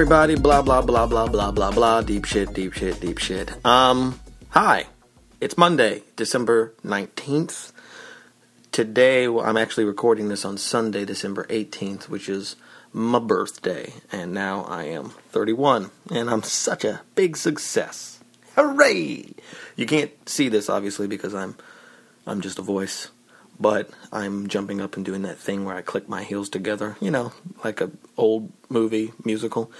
Everybody, blah blah blah blah blah blah blah, deep shit, deep shit, deep shit. Um, hi. It's Monday, December 19th. Today, I'm actually recording this on Sunday, December 18th, which is my birthday, and now I am 31, and I'm such a big success. Hooray! You can't see this obviously because I'm I'm just a voice, but I'm jumping up and doing that thing where I click my heels together, you know, like a old movie musical.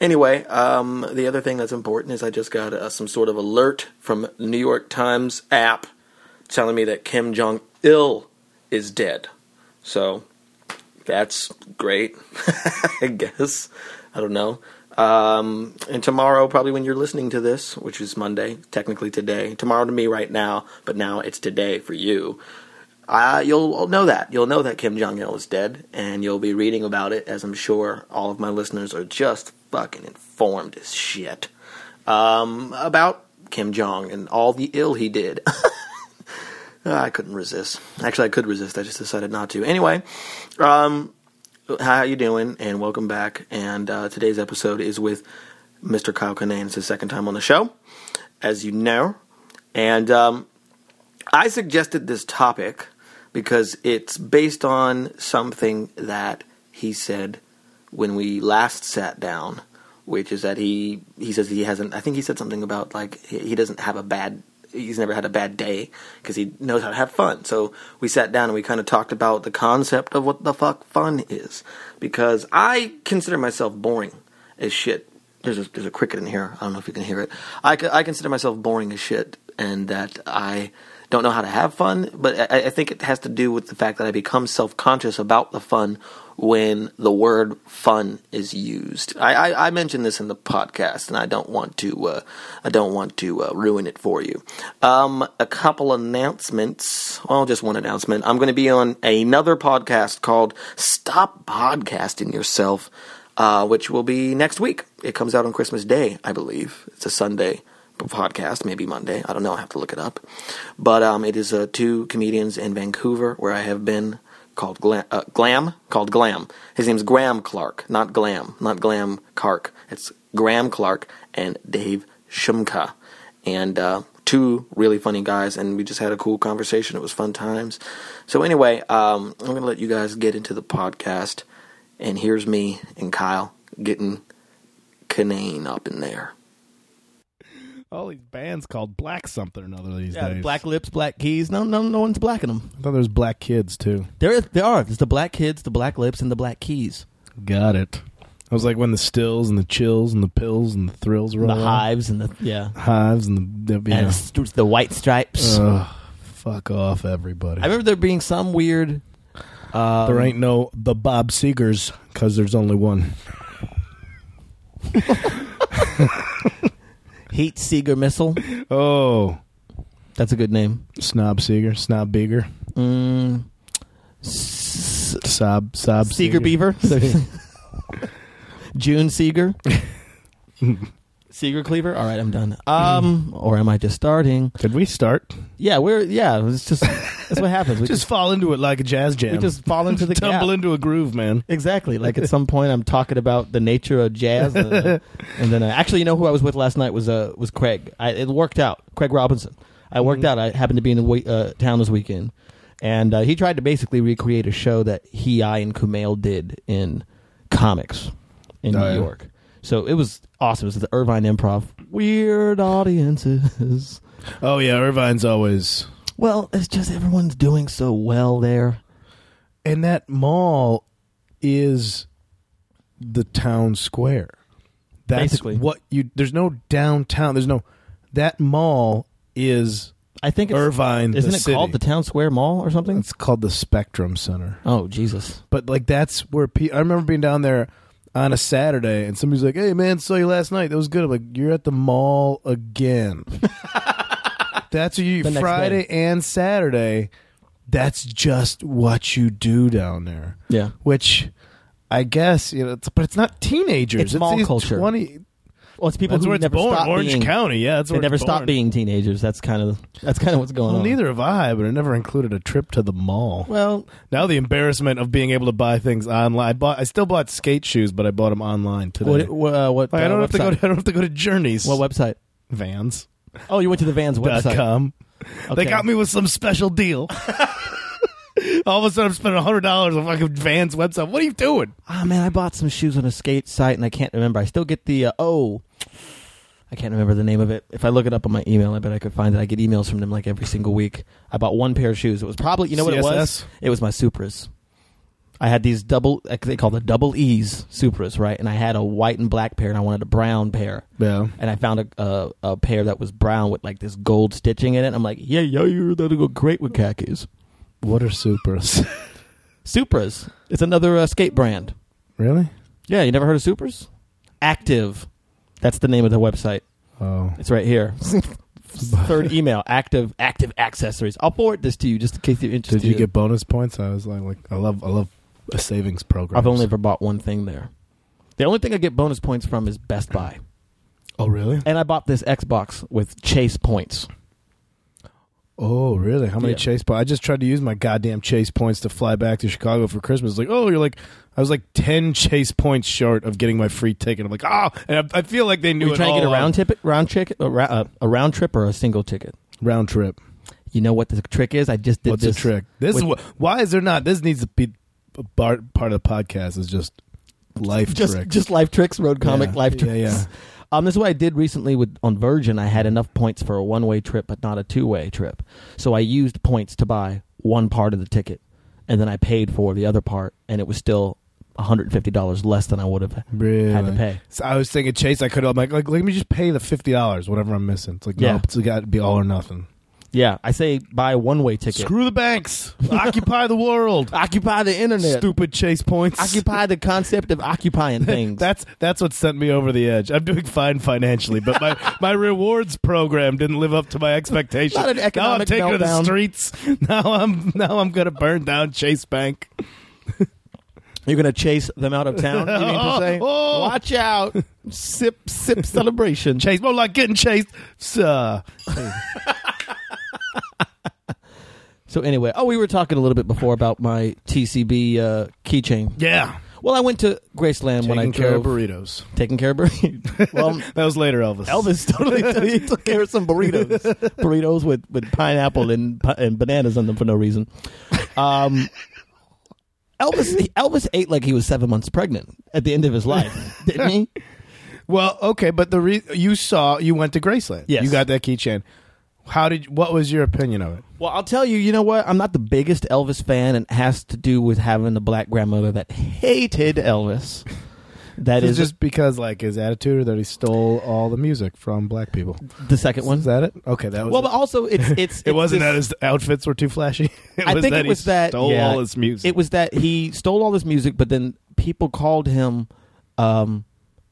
Anyway, um, the other thing that's important is I just got uh, some sort of alert from New York Times app telling me that Kim Jong Il is dead. So that's great, I guess. I don't know. Um, and tomorrow, probably when you're listening to this, which is Monday, technically today, tomorrow to me right now, but now it's today for you. Uh, you'll know that. You'll know that Kim Jong il is dead, and you'll be reading about it, as I'm sure all of my listeners are just fucking informed as shit um, about Kim Jong and all the ill he did. I couldn't resist. Actually, I could resist. I just decided not to. Anyway, um, how you doing? And welcome back. And uh, today's episode is with Mr. Kyle Kinane. It's his second time on the show, as you know. And um, I suggested this topic because it's based on something that he said when we last sat down, which is that he he says he hasn't. I think he said something about like he, doesn't have a bad. He's never had a bad day because he knows how to have fun. So we sat down and we kind of talked about the concept of what the fuck fun is. Because I consider myself boring as shit. There's a, there's a cricket in here. I don't know if you can hear it. I, I consider myself boring as shit, and that I don't know how to have fun, but I, I think it has to do with the fact that I become self conscious about the fun when the word fun is used. I, I, I, mentioned this in the podcast, and I don't want to uh, I don't want to uh, ruin it for you. Um, a couple announcements. Well, just one announcement. I'm going to be on another podcast called "Stop Podcasting Yourself," uh, which will be next week. It comes out on Christmas Day, I believe. It's a Sunday podcast, maybe Monday. I don't know. I have to look it up. But um, it is uh, two comedians in Vancouver where I have been called Glam, uh, Glam, called Glam. His name's Graham Clark, not Glam, not Glam Clark. It's Graham Clark and Dave Shumka, and uh, two really funny guys. And we just had a cool conversation. It was fun times. So anyway, um, I'm gonna let you guys get into the podcast, and here's me and Kyle getting Kinane up in there all these bands called Black something or another these yeah, days. Black Lips, Black Keys. No, no, no one's blacking them. I thought there was Black Kids too. There, there are. There's the Black Kids, the Black Lips, and the Black Keys. Got it. I was like when the stills and the chills and the pills and the thrills were the all hives and the yeah hives and the yeah. and the, the white stripes. Ugh, fuck off, everybody. I remember there being some weird. Um, there ain't no the Bob Segers because there's only one. Heat Seeger missile. Oh, That's a good name. Snob Seeger, Snob Beager, Mm, Sob Sob Seeger Beaver. June Seeger. Seeger Cleaver. All right, I'm done. Um, or am I just starting? Could we start? Yeah, we're yeah. It's just that's what happens. We Just fall into it like a jazz jam. we just fall into the tumble gap. into a groove, man. Exactly. Like at some point, I'm talking about the nature of jazz, and, uh, and then uh, actually, you know who I was with last night was uh, was Craig. I, it worked out. Craig Robinson. I worked Mm-hmm. out. I happened to be in the wa- uh, town this weekend, and uh, he tried to basically recreate a show that he, I, and Kumail did in comics in Oh, New yeah. York. So it was awesome. It was at the Irvine Improv. Weird audiences. Oh yeah, Irvine's always Well, it's just everyone's doing so well there. and that mall is the town square. That's Basically. what you. There's no downtown. There's no that mall is I think it's, Irvine. Isn't the it called the Town Square Mall or something? It's called the Spectrum Center. Oh Jesus! But like that's where pe- I remember being down there on a Saturday and somebody's like, "Hey man, saw you last night. That was good." I'm like, "You're at the mall again." that's what you The next Friday and Saturday. That's just what you do down there. Yeah. which I guess you know, it's, but it's not teenagers. It's mall culture. Twenty. Well, it's people That's who where it's never born. stop Orange being, County. Yeah, that's They where never it's stop born. being teenagers. That's kind of that's kind of what's going Well, on. neither have I, but it never included a trip to the mall. Well, Now the embarrassment of being able to buy things online. I bought. I still bought skate shoes, but I bought them online today. what? Uh, what Like, I uh, don't have to go. To, I don't have to go to Journeys. What website? Vans. Oh, you went to the Vans website. com. They got me with some special deal. All of a sudden, I'm spending hundred dollars on fucking Vans website. What are you doing? Ah man, I bought some shoes on a skate site and I can't remember. I still get the uh, oh, I can't remember the name of it. If I look it up on my email, I bet I could find it. I get emails from them like every single week. I bought one pair of shoes. It was probably you know what it was. It was my Supras. I had these double they call the double E's Supras, right? And I had a white and black pair, and I wanted a brown pair. Yeah. And I found a, a a pair that was brown with like this gold stitching in it. I'm like, yeah, yeah, yeah, that'll go great with khakis. What are supers? Supras. It's another uh, skate brand. really? Yeah, you never heard of Supers? Active. That's the name of the website. Oh. It's right here. Third email. Active active accessories. I'll forward this to you just in case you're interested. Did you get bonus points? I was like, like I love, I love a savings program. I've only ever bought one thing there. The only thing I get bonus points from is Best Buy. Oh, really? And I bought this Xbox with Chase points. Oh, really? How many Yeah. chase points? I just tried to use my goddamn chase points to fly back to Chicago for Christmas. Like, oh, you're like, I was like ten chase points short of getting my free ticket. I'm like, oh, and I, I feel like they knew Were you trying to get a round ticket, round ticket, a, uh, a round trip, or a single ticket? round trip. You know what the trick is? I just did What's this. the trick? This is with- what, why is there not? This needs to be a part of the podcast. Is just life Just tricks. just life tricks, road comic Yeah. life Yeah, yeah. Um, this is what I did recently with on Virgin. I had enough points for a one way trip, but not a two way trip. So I used points to buy one part of the ticket, and then I paid for the other part, and it was still one hundred and fifty dollars less than I would have really. had to pay. So I was thinking Chase. I could have like, like let me just pay the fifty dollars, whatever I'm missing. It's like Yeah. no, it's got to be all or nothing. Yeah, I say buy a one way ticket. Screw the banks. Occupy the world. Occupy the internet. Stupid Chase points. Occupy the concept of occupying things. That's that's what sent me over the edge. I'm doing fine financially, but my, my rewards program didn't live up to my expectations. Not an now I'm taking to the streets. Now I'm now I'm gonna burn down Chase Bank. You're gonna chase them out of town. You mean to say? Oh. Watch out! Sip, sip, celebration. Chase more like getting chased. Uh, So anyway, oh, we were talking a little bit before about my TCB uh, keychain. yeah. Well, I went to Graceland when I Taking care of burritos. taking care of burritos. well, That was later, Elvis. Elvis totally he took care of some burritos, burritos with, with pineapple and and bananas on them for no reason. Um, Elvis Elvis ate like he was seven months pregnant at the end of his life, didn't he? Well, okay, but the re- you saw you went to Graceland. Yes. You got that keychain. How did? What was your opinion of it? Well, I'll tell you, you know what? I'm not the biggest Elvis fan, and it has to do with having a black grandmother that hated Elvis. That Is is just because like his attitude, or that he stole all the music from black people? the second one. is that it? Okay, that was. Well, it. but also it's it's it wasn't this- that his outfits were too flashy. It I think that it was he that stole yeah, all his music. It was that he stole all this music, but then people called him um,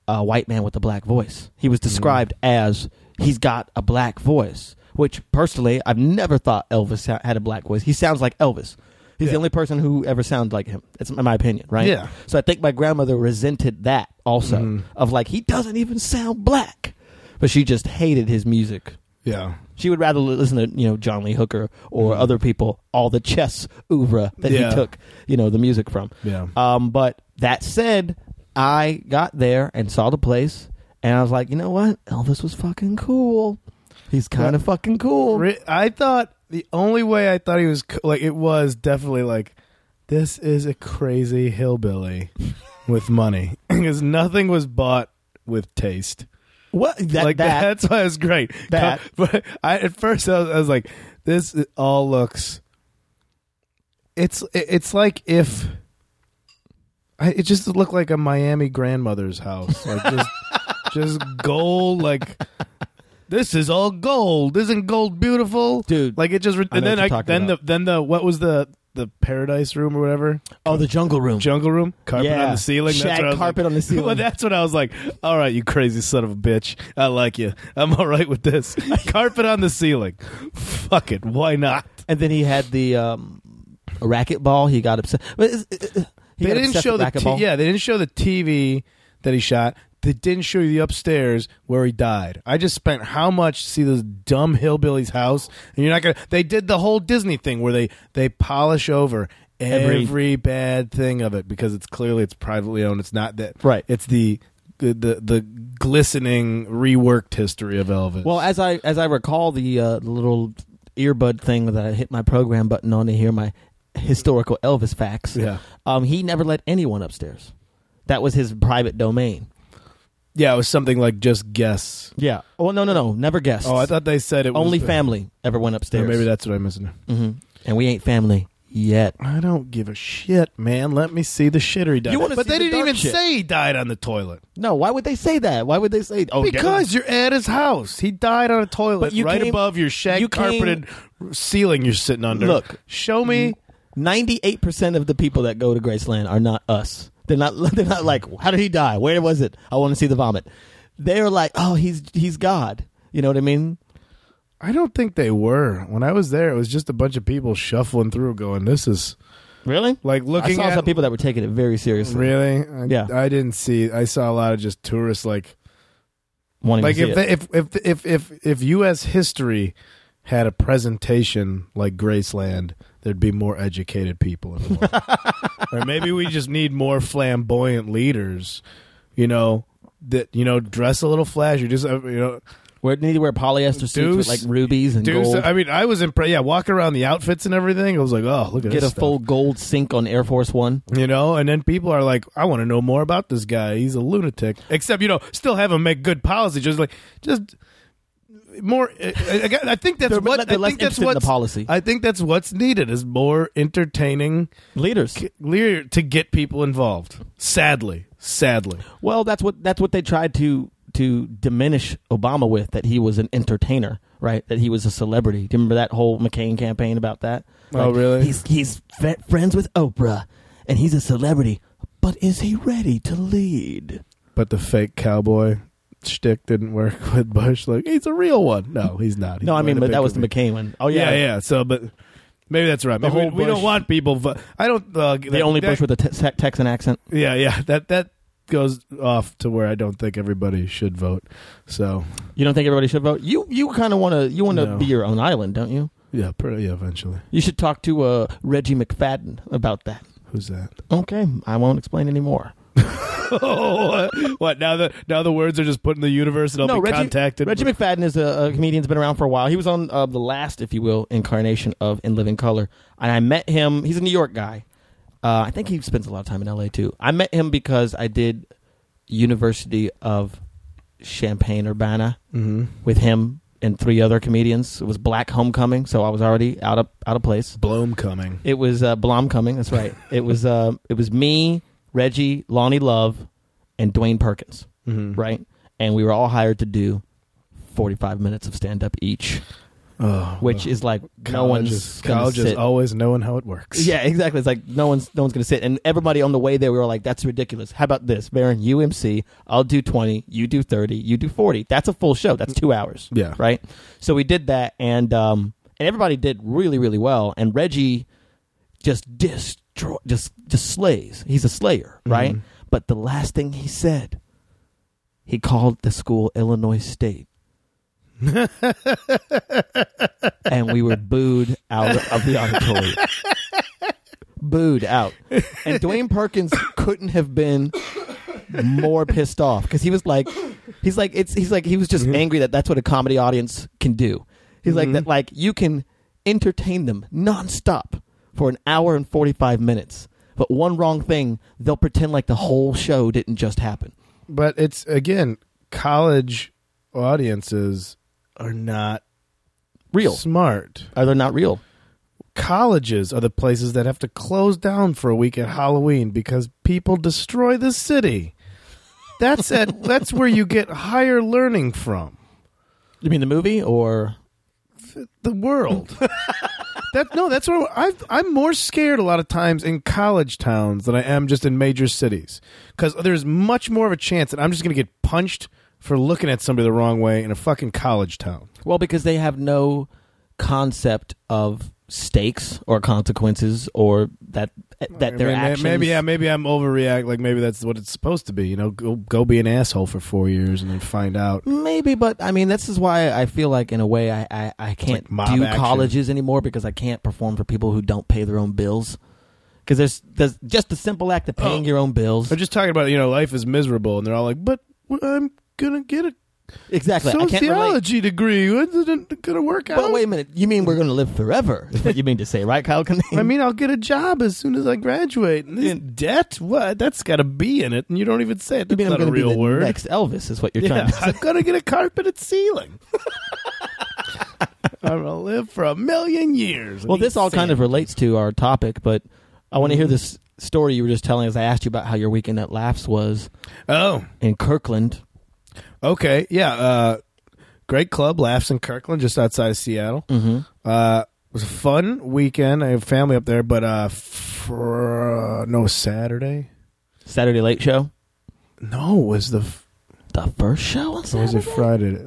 a white man with a black voice. He was described as he's got a black voice, which personally I've never thought Elvis had a black voice. He sounds like Elvis. He's the only person who ever sounded like him. That's my opinion, right? Yeah. So I think my grandmother resented that also Mhm. of like he doesn't even sound black, but she just hated his music. yeah. She would rather listen to you know John Lee Hooker or other people, all the chess oeuvre that Yeah. he took you know the music from. Yeah. Um, but that said, I got there and saw the place, and I was like, you know what, Elvis was fucking cool. He's kind of fucking cool. I thought the only way I thought he was co- like it was definitely like this is a crazy hillbilly with money because nothing was bought with taste. What that, like that that's why it's great. That. but I at first I was, I was like, this all looks. It's it's like if. I, it just looked like a Miami grandmother's house, like just just gold. Like this is all gold. Isn't gold beautiful, Dude, Like it just. Re- I and know then what I you're talking then about. the then the what was the the paradise room or whatever oh the Jungle Room. jungle room carpet Yeah. on the ceiling. Shag that's what I was carpet like- on the ceiling. well, that's what I was like. All right, you crazy son of a bitch. I like you. I'm all right with this. carpet on the ceiling. Fuck it. Why not? and then he had the um, racquetball. He got upset. But is- uh, uh, he they got didn't obsessed show with the t- yeah. They didn't show the TV that he shot. They didn't show you the upstairs where he died. I just spent how much to see this dumb hillbilly's house, and you're not gonna. They did the whole Disney thing where they they polish over every, Every- bad thing of it because it's clearly it's privately owned. It's not that Right. It's the the the, glistening reworked history of Elvis. Well, as I as I recall the, uh, little earbud thing that I hit my program button on to hear my historical Elvis facts. Yeah. Um, he never let anyone upstairs. That was his private domain. Yeah, it was something like just guess. Yeah. Oh no no no, never guess. Oh, I thought they said it was only the- family ever went Or upstairs. maybe that's what I'm missing. hmm And we ain't family yet. I don't give a shit, man. Let me see the shitter he died. You wanna but see they the didn't dark even shit. say he died on the toilet. No, why would they say that? Why would they say? Oh, Because you're at his house. He died on a toilet But you right came- above your shag you came- carpeted ceiling you're sitting under. Look. show me. ninety-eight percent of the people that go to Graceland are not us. They're not. They're not like, how did he die? Where was it? I want to see the vomit. They're like, oh, he's he's God. You know what I mean? I don't think they were. When I was there, it was just a bunch of people shuffling through, going, "This is Really? like looking I saw at some people that were taking it very seriously. really." I, Yeah. I didn't see. I saw a lot of just tourists, like Wanting like to see if, it. they, if if if if if U.S. history had a presentation like Graceland, there'd be more educated people in the world. or maybe we just need more flamboyant leaders, you know, that you know dress a little flashy. Just uh, you know, We need to wear polyester suits Deuce- with like rubies and do. gold. I mean, I was impressed. Yeah, walking around the outfits and everything, I was like, oh, look at this. Get a this full gold sink on Air Force One. You know, and then people are like, I want to know more about this guy. He's a lunatic. Except, you know, still have him make good policy. Just like, just more. Uh, uh, I, I, I think that's They're, what. they're I think that's what the policy. I think that's what's needed is more entertaining Leaders. clear to get people involved. Sadly, sadly, Well, that's what that's what they tried to to diminish Obama with that he was an entertainer, right? That he was a celebrity. Do you remember that whole McCain campaign about that? Oh, really? He's he's friends with Oprah, and he's a celebrity. But is he ready to lead? but the fake cowboy shtick didn't work with Bush. Like he's a real one. No, he's not. He's no, I mean, but that was the. McCain one. Oh yeah, yeah, yeah. So, but maybe that's right. The Maybe we- whole we, don't want people. vo- I don't. Uh, The only Bush with a te- te- Texan accent. Yeah, yeah. That that goes off to where I don't think everybody should vote. So You don't think everybody should vote? You you kind of want to you want to No. be your own island, don't you? yeah, pretty, yeah. Eventually, You should talk to uh, Reggie McFadden about that. who's that? Okay, I won't explain anymore. oh, what now? The now the words are just put in the universe, and I'll no, be Reggie, contacted. Reggie McFadden is a, a comedian. has been around for a while. He was on uh, the last, if you will, incarnation of In Living Color, and I met him. He's a New York guy. Uh, I think he spends a lot of time in L.A. too. I met him because I did University of Champaign Urbana hmm with him and three other comedians. It was Black Homecoming, so I was already out of out of place. Bloom coming. It was uh, Blom coming. That's right. it was uh, it was me, Reggie, Lonnie Love, and Dwayne Perkins. hmm Right, and we were all hired to do forty five minutes of stand up each, Oh, which well, is like no one's is, college is sit. always knowing how it works. Yeah, exactly. It's like no one's no one's gonna sit, and everybody on the way there, we were like, "That's ridiculous." How about this, Baron? You MC, I'll do twenty, you do thirty, you do forty. That's a full show. That's two hours. Yeah. right. So we did that, and um, and everybody did really, really well. And Reggie just destroy, just just slays. He's a slayer, right? Mhm. But the last thing he said, he called the school Illinois State. and we were booed out of the auditorium. booed out. And Dwayne Perkins couldn't have been more pissed off because he was like, he's like, it's he's like he was just angry that that's what a comedy audience can do. He's like that, like you can entertain them nonstop for an hour and forty five minutes, but one wrong thing, they'll pretend like the whole show didn't just happen. But it's again, college audiences are not Real? smart. Are they not real? Colleges are the places that have to close down for a week at Halloween because people destroy the city. That's at that's where you get higher learning from. You mean the movie or? the world. that no, that's what I've, I'm more scared a lot of times in college towns than I am just in major cities because there's much more of a chance that I'm just going to get punched for looking at somebody the wrong way in a fucking college town. Well, because they have no concept of stakes or consequences or that that their mean, actions. Maybe yeah, maybe I'm overreact. Like maybe that's what it's supposed to be. You know, go go be an asshole for four years and then find out. Maybe, but I mean, this is why I feel like, in a way, I I, I can't like do action. colleges anymore because I can't perform for people who don't pay their own bills. Because there's there's just the simple act of paying Oh. your own bills. They're just talking about you know life is miserable, and they're all like, "But I'm gonna get a Exactly. I can't relate. sociology degree. When's it gonna work out?" But wait a minute. You mean we're going to live forever? Is what you mean to say, right, Kyle? Kinane? I mean, I'll get a job as soon as I graduate. And this In- debt, what? That's got to be in it, and you don't even say it. you That's mean I'm not a going to be real the word. next Elvis? Is what you're yeah, trying to say? I'm gonna get a carpeted ceiling. I'm gonna live for a million years. Well, this all kind of relates to our topic, but I want to Mm-hmm. hear this story you were just telling us. I asked you about how your weekend at Laughs was Oh, in Kirkland. Okay, yeah. Uh, great club, laughs in Kirkland, just outside of Seattle. Mm-hmm. Uh, it was a fun weekend. I have family up there, but uh, for, no Saturday. Saturday Late Show. No, it was the f- The first show on or was it Friday?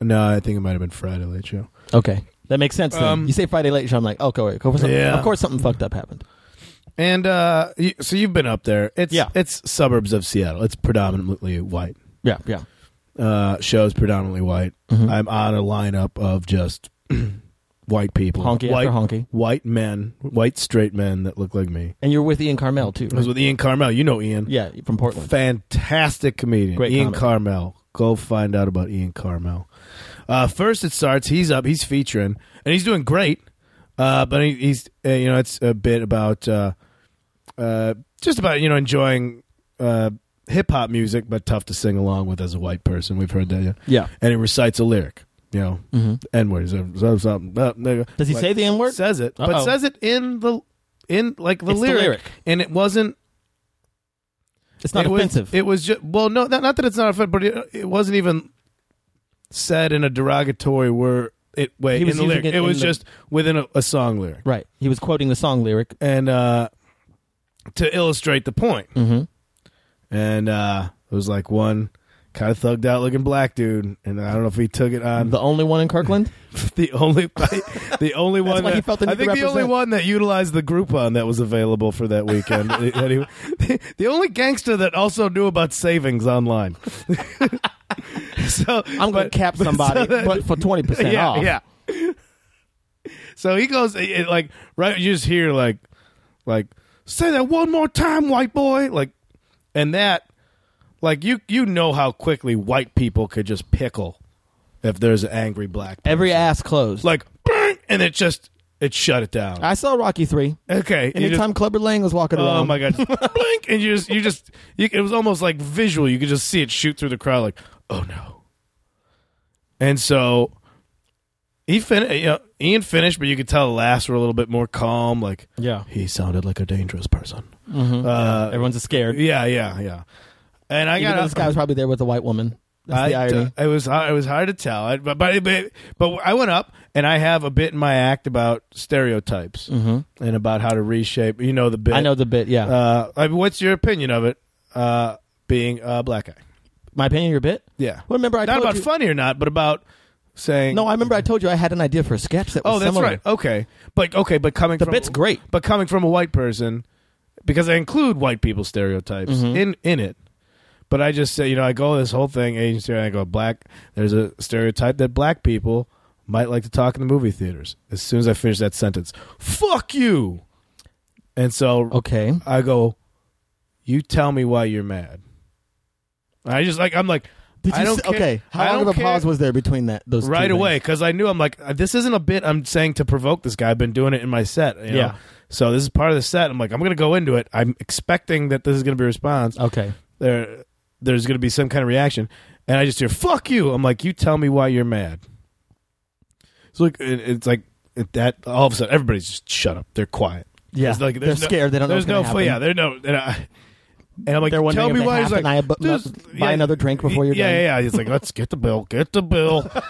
No, I think it might have been Friday late show. Okay, that makes sense. Then Um, you say Friday Late Show. I'm like, oh, okay, wait, of course, Yeah. of course, something fucked up happened. And uh, so you've been up there. It's Yeah. it's suburbs of Seattle. It's predominantly white. Yeah, yeah. Uh, shows predominantly white. Mhm. I'm on a lineup of just white people, Honky white, after honky. white men, white straight men that look like me. And you're with Ian Karmel too. I was Right? with Ian Karmel. You know Ian. Yeah, from Portland. Fantastic comedian. Great Ian comic. Karmel. Go find out about Ian Karmel. Uh, first, it starts. He's up. He's featuring, and he's doing great. Uh, but he, he's uh, you know it's a bit about uh, uh, just about you know enjoying uh, hip hop music, but tough to sing along with as a white person. We've heard that. Yeah. Yeah. And he recites a lyric. You know, hmm N word. Uh. Does he Like, say the N word? Says it, but Uh-oh. says it in the in like the It's the lyric, lyric. and it wasn't It's not it offensive. Was, it was just well, no, not, not that it's not offensive, but it, it wasn't even said in a derogatory word. It way He was in the lyric. it It, was the- just within a, a song lyric, right. He was quoting the song lyric. and uh, to illustrate the point. Mm-hmm. And uh, it was like one kind of thugged out looking black dude, and I don't know if he took it on The only one in Kirkland. the only the only one why he felt the I think the only one that utilized the Groupon that was available for that weekend. And he- the only gangster that also knew about savings online. so I'm going to cap somebody, so that- but for twenty percent yeah, off. yeah. So he goes it, like right. You just hear like like say that one more time, white boy. Like and that like you you know how quickly white people could just pickle if there's an angry black. Every ass closed. like bang, and it just it shut it down. I saw Rocky three. okay, you just- Anytime Clubber Lang was walking oh around. oh my god, blink, and you just you just you, it was almost like visual. You could just see it shoot through the crowd, like oh no. And so he finished. You know, Ian finished, but you could tell the laughs were a little bit more calm. Like Yeah. he sounded like a dangerous person. Mm-hmm. Uh, Everyone's scared. Yeah, yeah, yeah. And I Even got this guy was probably there with a white woman. That's I, the irony. it was it was hard to tell, I, but, but but but I went up and I have a bit in my act about stereotypes mm-hmm. and about how to reshape. You know the bit. I know the bit. Yeah. Uh, I mean, what's your opinion of it? Uh, being a black guy. my opinion, of your bit. Yeah. Well, remember I Not told about you. funny or not, but about saying. No, I remember I told you I had an idea for a sketch that was Oh, that's similar. right. Okay, but okay, but coming The from bit's great. but coming from a white person, because I include white people stereotypes Mhm. in in it. But I just say, you know, I go this whole thing agency, and I go black. There's a stereotype that black people might like to talk in the movie theaters. As soon as I finish that sentence, fuck you. And so Okay. I go, you tell me why you're mad. I just like I'm like Did you I don't s- care- okay. How I long of don't a pause was there between that those two right things? away because I knew I'm like uh, this isn't a bit I'm saying to provoke this guy. I've been doing it in my set. you know? Yeah. So this is part of the set. I'm like I'm gonna go into it. I'm expecting that this is gonna be a response. Okay. There, there's gonna be some kind of reaction, and I just hear "fuck you." I'm like, you tell me why you're mad. So like it, it's like it, that. All of a sudden, everybody's just shut up. They're quiet. Yeah. It's like, They're there's no- scared. They don't know There's what's no. gonna happen. Yeah. They're no. And, I, and I'm like, They're tell me why. He's like, buy bu- just- buy another drink before you're yeah, done. Yeah, yeah. He's like, let's get the bill. Get the bill.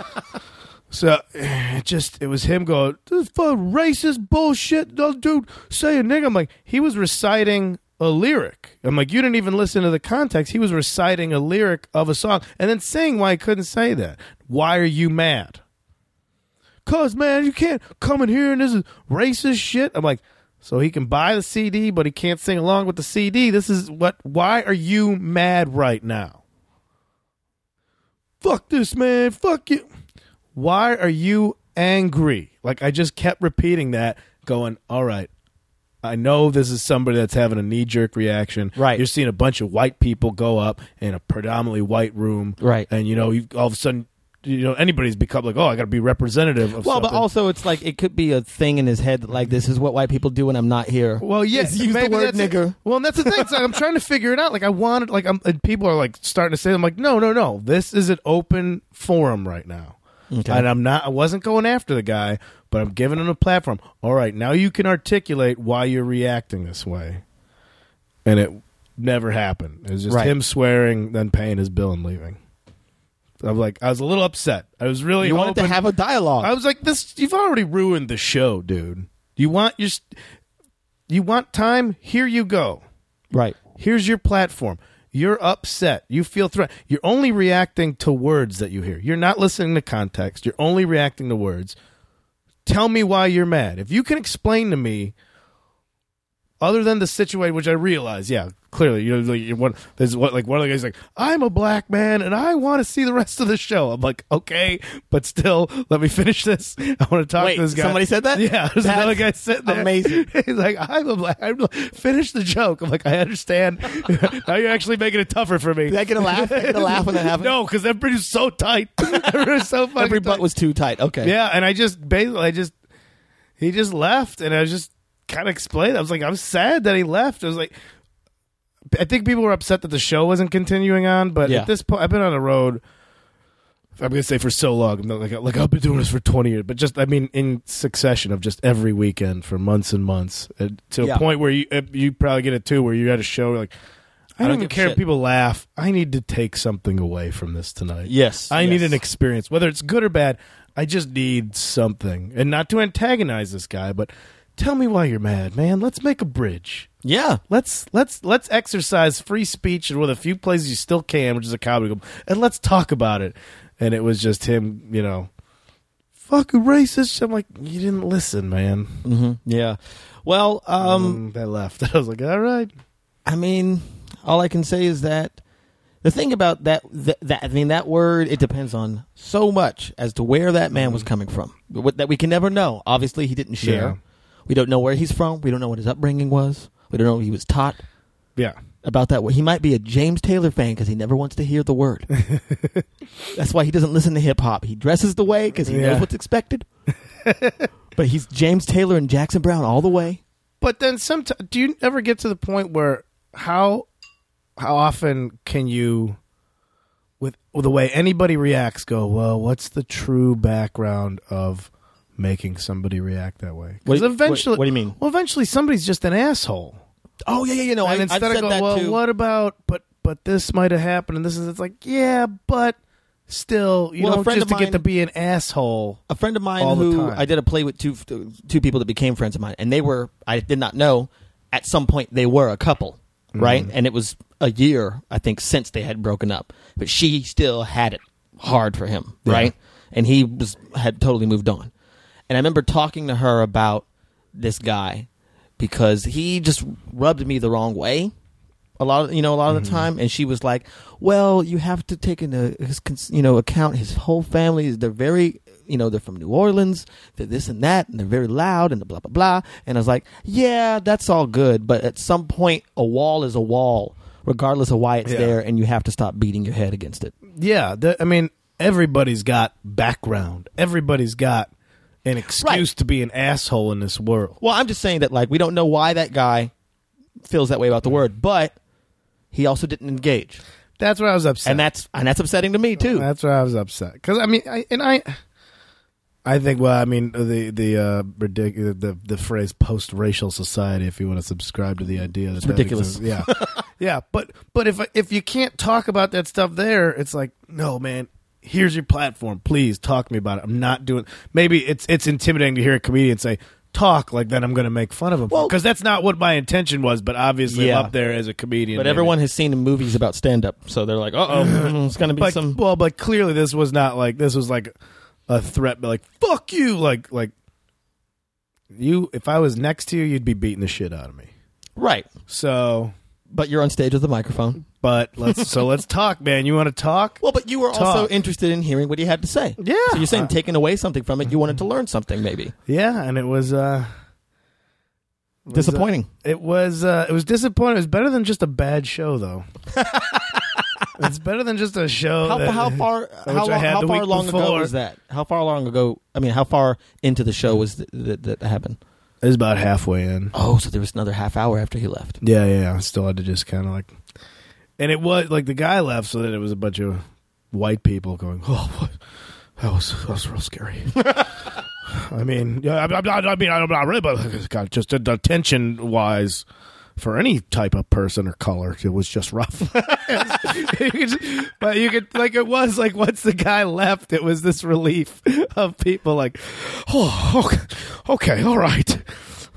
So eh, it just it was him going this racist bullshit. Dude say a nigga. I'm like he was reciting a lyric. I'm like you didn't even listen to the context. He was reciting a lyric of a song and then saying why he couldn't say that. Why are you mad? cuz man, you can't come in here and this is racist shit. I'm like, so he can buy the CD, but he can't sing along with the CD. This is what. Why are you mad right now? Fuck this, man. Fuck you. Why are you angry? Like I just kept repeating that, going, all right. I know this is somebody that's having a knee jerk reaction. Right. You're seeing a bunch of white people go up in a predominantly white room. Right. And you know, all of a sudden you know anybody's become like, oh, I got to be representative of Well, but also it's like it could be a thing in his head that like this is what white people do when I'm not here. Well, yes, Just use the word nigger. Well, and that's the thing. Like I'm trying to figure it out. Like I wanted, like I'm, and people are like starting to say, I'm like, no, no, no. This is an open forum right now, Okay. and I'm not. I wasn't going after the guy, but I'm giving him a platform. All right, now you can articulate why you're reacting this way, and it never happened. It was just Right. him swearing, then paying his bill and leaving. I'm like, I was a little upset. I was really you wanted to have a dialogue. I was like, "This, you've already ruined the show, dude. You want your, you want time? Here you go. right. Here's your platform. You're upset. You feel threatened. You're only reacting to words that you hear. You're not listening to context. You're only reacting to words. Tell me why you're mad. If you can explain to me, other than the situation, which I realize, yeah, clearly, you know, like, you're there's what, like one of the guys like, I'm a black man and I want to see the rest of the show. I'm like, okay, but still, let me finish this. I want to talk Wait, to this guy. somebody said that? Yeah, there's That's another guy sitting there. amazing. He's like, I'm a black. I'm like, finish the joke. I'm like, I understand. now you're actually making it tougher for me. Did I get a laugh? Did I get a laugh when that happened? No, because everybody's so tight. Everybody's so fucking Every butt tight. was too tight. Okay. Yeah, and I just basically, I just, he just left, and I was just kind of explained. I was like, I'm sad that he left. I was like, I think people were upset that the show wasn't continuing on, but Yeah. at this point, I've been on the road. I'm gonna say for so long, I'm not like like I've been doing this for 20 years, but just I mean in succession of just every weekend for months and months uh, to Yeah. a point where you uh, you probably get it too, where you at a show like. I I don't don't even give a care if shit. people laugh. I need to take something away from this tonight. Yes. I need yes. an experience, whether it's good or bad. I just need something, and not to antagonize this guy, but tell me why you're mad, man. Let's make a bridge. Yeah. Let's let's let's exercise free speech in one of the few places you still can, which is a comedy club, and let's talk about it. And it was just him, you know, fucking racist. I'm like, you didn't listen, man. hmm Yeah. Well, um, Um, they left. I was like, all right. I mean, all I can say is that the thing about that, that, that I mean, that word, it depends on so much as to where that man was coming from. What- That we can never know. Obviously, he didn't share. Yeah. We don't know where he's from. We don't know what his upbringing was. We don't know what he was taught Yeah. about that. He might be a James Taylor fan because he never wants to hear the word. That's why he doesn't listen to hip hop. He dresses the way because he Yeah. knows what's expected. but he's James Taylor and Jackson Browne all the way. But then sometimes, do you ever get to the point where how how often can you, with, with the way anybody reacts, go, well, what's the true background of making somebody react that way? What- eventually, what- what do you mean? Well, eventually somebody's just an asshole. Oh yeah, yeah, you know. and instead of going, well, what about, but but this might have happened, and this is, it's like, yeah, but still, you Well, a friend just of to get to be an asshole. a friend of mine all the who time. I did a play with two two people that became friends of mine, and they were I did not know at some point they were a couple, mm-hmm. right? And it was a year I think since they had broken up, but she still had it hard for him, right? And he was had totally moved on. And I remember talking to her about this guy because he just rubbed me the wrong way a lot of you know a lot of the mm-hmm. time. And she was like well you have to take into his you know account his whole family. Is they're very you know they're from new orleans. They're this and that and they're very loud and blah blah blah. And i was like yeah that's all good. But at some point a wall is a wall regardless of why it's Yeah. there and you have to stop beating your head against it. Yeah, the, I mean, everybody's got background. Everybody's got an excuse Right. to be an asshole in this world. well i'm just saying that like we don't know why that guy feels that way about the word but he also didn't engage That's where I was upset. and that's and that's upsetting to me too That's where I was upset because I mean, I, and I, I think. Well, I mean, the the uh, ridiculous the the phrase post racial society. If you want to subscribe to the idea that It's that ridiculous. exists. yeah, yeah. But but if if you can't talk about that stuff there, it's like no man. Here's your platform. Please talk to me about it. I'm not doing. Maybe it's it's intimidating to hear a comedian say talk like that. I'm going to make fun of him Well- because that's not what my intention was. But obviously, Yeah. I'm up there as a comedian. But maybe. everyone has seen movies about stand up, so they're like, "Uh oh, it's going to be but some." well, but clearly this was not like this was like a threat, but like fuck you, like like you. If I was next to you, you'd be beating the shit out of me. Right. So, But you're on stage with a microphone. but let's so let's talk, man. You want to talk? Well, but you were also Talk. interested in hearing what he had to say. Yeah. So you're saying Uh, taking away something from it, you wanted to learn something, maybe. Yeah, and it was uh was, uh, Disappointing. It was uh it was disappointing. It was better than just a bad show though. it's better than just a show. how, that- how far? How, long, had how the far week long ago before. was that? How far long ago? I mean, how far into the show was th- that that happened? It was about halfway in. Oh, so there was another half hour after he left. Yeah, yeah, yeah. I still had to just kind of like, and it was like the guy left, so that it was a bunch of white people going, "Oh, what? that was that was real scary." I mean, yeah, I, I, I mean, I'm not really, but God, just attention wise. For any type of person or color, it was just rough. But you could like it was like once the guy left, it was this relief of people like, oh, okay, all right,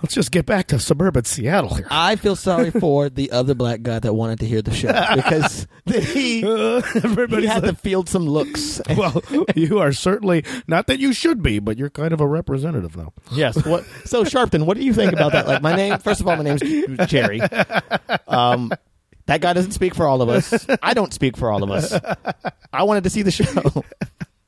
let's just get back to suburban Seattle here. I feel sorry for the other black guy that wanted to hear the show because he, he Everybody's had to like, field some looks. well, you are certainly not that you should be, but you're kind of a representative now. Yes. What? So Sharpton, what do you think about that? Like my name. First of all, my name's Jerry. Um, that guy doesn't speak for all of us. I don't speak for all of us. I wanted to see the show.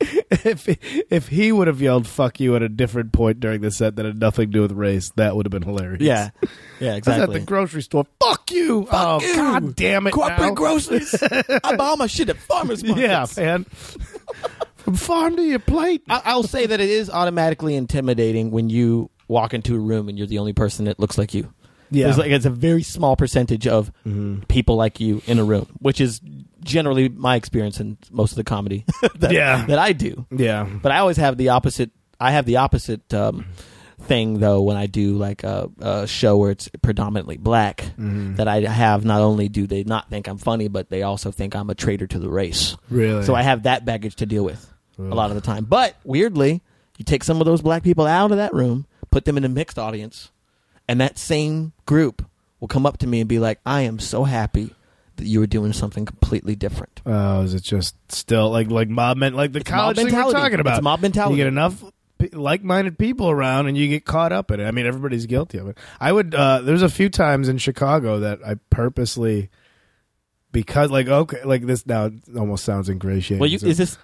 if if he would have yelled "fuck you" at a different point during the set that had nothing to do with race, that would have been hilarious. Yeah. Yeah. I was at the grocery store. Fuck you! oh you. god damn it! Corporate now. groceries. I buy all my shit at farmers markets. Yeah, man. From farm to your plate. I, I'll say that it is automatically intimidating when you walk into a room and you're the only person that looks like you. Yeah. There's like it's a very small percentage of people like you in a room, which is generally my experience in most of the comedy that, Yeah. that I do. yeah. But I always have the opposite. I have the opposite um, thing though when I do like a, a show where it's predominantly black. Mm-hmm. That I have not only do they not think I'm funny, but they also think I'm a traitor to the race. Really? So I have that baggage to deal with a lot of the time. But weirdly, you take some of those black people out of that room, put them in a mixed audience, and that same group will come up to me and be like, "I am so happy that you were doing something completely different." Oh, is it just still like like mob men like the It's college mob thing we're talking about? It's mob mentality. You get enough like-minded people around, and you get caught up in it. I mean, everybody's guilty of it. I would. Uh, there's a few times in Chicago that I purposely. Because like okay like this now almost sounds ingratiating. Well, you, So- is this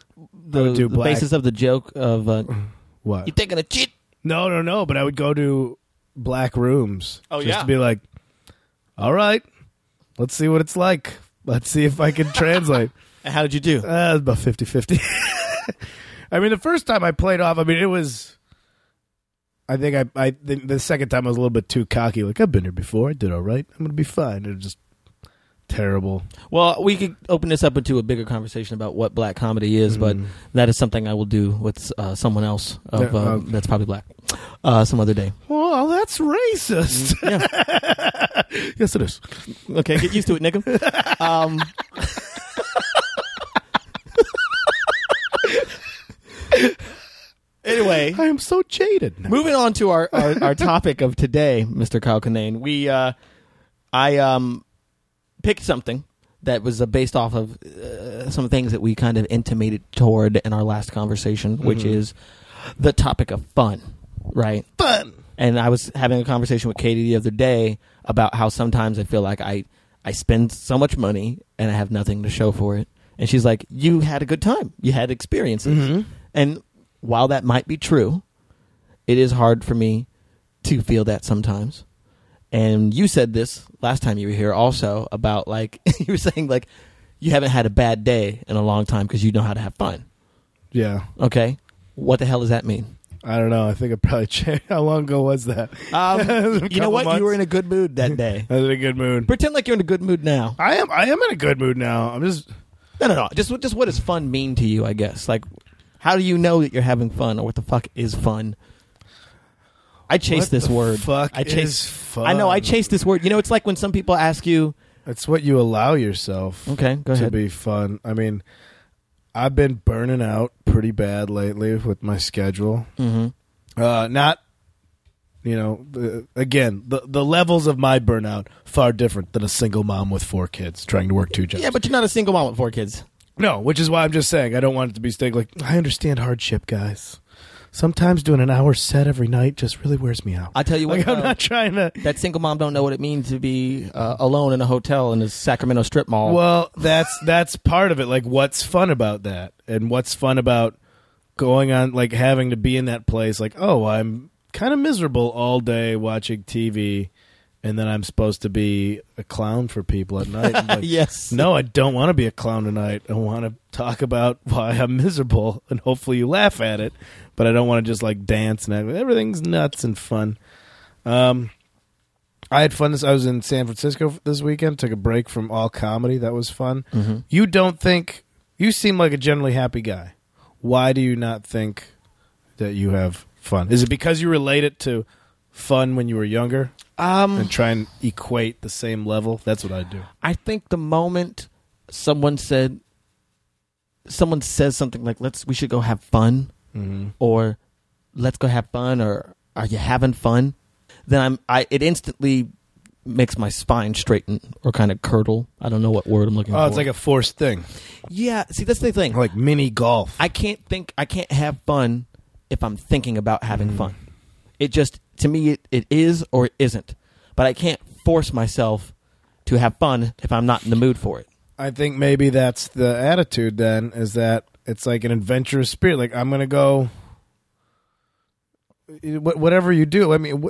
the, the basis of the joke of uh, what? you taking a cheat? No, no, no. But I would go to black rooms. Oh, just yeah. to be like, all right, let's see what it's like. Let's see if I can translate. How did you do? Uh, about 50-50. I mean, the first time I played off, I mean, it was. I think I, I the, the second time I was a little bit too cocky. Like I've been here before. I did all right. I'm gonna be fine. It just terrible. Well, we could open this up into a bigger conversation about what black comedy is, but that is something I will do with uh, someone else of, Yeah, uh, that's probably black uh, some other day. Well, that's racist. Yeah. yes, it is. Okay, get used to it, nigga. Um, anyway, I am so jaded. now. moving on to our, our, our topic of today, Mr. Kyle Kinane. We, uh, I um, picked something that was uh, based off of uh, some things that we kind of intimated toward in our last conversation, which is the topic of fun, right? Fun. And I was having a conversation with Katie the other day about how sometimes I feel like I I spend so much money and I have nothing to show for it. And she's like, "You had a good time. You had experiences." And while that might be true, it is hard for me to feel that sometimes. And you said this last time you were here also about like you were saying like you haven't had a bad day in a long time because you know how to have fun. Yeah. Okay, what the hell does that mean? I don't know. I think I probably changed. How long ago was that? Um, you know what? months. You were in a good mood that day. I was in a good mood. Pretend like you're in a good mood now. I am. I am in a good mood now. I'm just. No, no, no. Just, just what does fun mean to you? I guess. Like, how do you know that you're having fun, or what the fuck is fun? I chase What this the word. fuck I chase. is fun? I know. I chase this word. You know, it's like when some people ask you. It's what you allow yourself Okay, go to ahead. be fun. I mean, I've been burning out pretty bad lately with my schedule. hmm Uh, not, you know, the, again, the the levels of my burnout far different than a single mom with four kids trying to work two jobs. Yeah, but you're not a single mom with four kids. No, which is why I'm just saying I don't want it to be staying like I understand hardship, guys. Sometimes doing an hour set every night just really wears me out. I tell you what, like, I'm uh, not trying to. that single mom don't know what it means to be uh, alone in a hotel in the Sacramento strip mall. Well, that's that's part of it. Like, what's fun about that, and what's fun about going on, like having to be in that place. Like, oh, I'm kind of miserable all day watching TV, and then I'm supposed to be a clown for people at night. Like, yes. No, I don't want to be a clown tonight. I want to talk about why I'm miserable, and hopefully you laugh at it. But I don't want to just like dance and act. everything's nuts and fun. Um, I had fun. This I was in San Francisco this weekend. Took a break from all comedy. That was fun. Mm-hmm. You don't think you seem like a generally happy guy. Why do you not think that you have fun? Is it because you relate it to fun when you were younger Um, and try and equate the same level? That's what I do. I think the moment someone said, someone says something like, "Let's, we should go have fun," Mm-hmm. or "Let's go have fun," or "Are you having fun?" Then I'm, I, it instantly makes my spine straighten or kind of curdle. I don't know what word I'm looking for. Oh, it's like a forced thing, yeah. See, that's the thing. like mini golf. I can't think. I can't have fun if I'm thinking about having Mm. fun. It just to me it, it is or it isn't. But I can't force myself to have fun if I'm not in the mood for it. I think maybe that's the attitude. Then is that it's like an adventurous spirit. Like I'm gonna go. Whatever you do, I mean,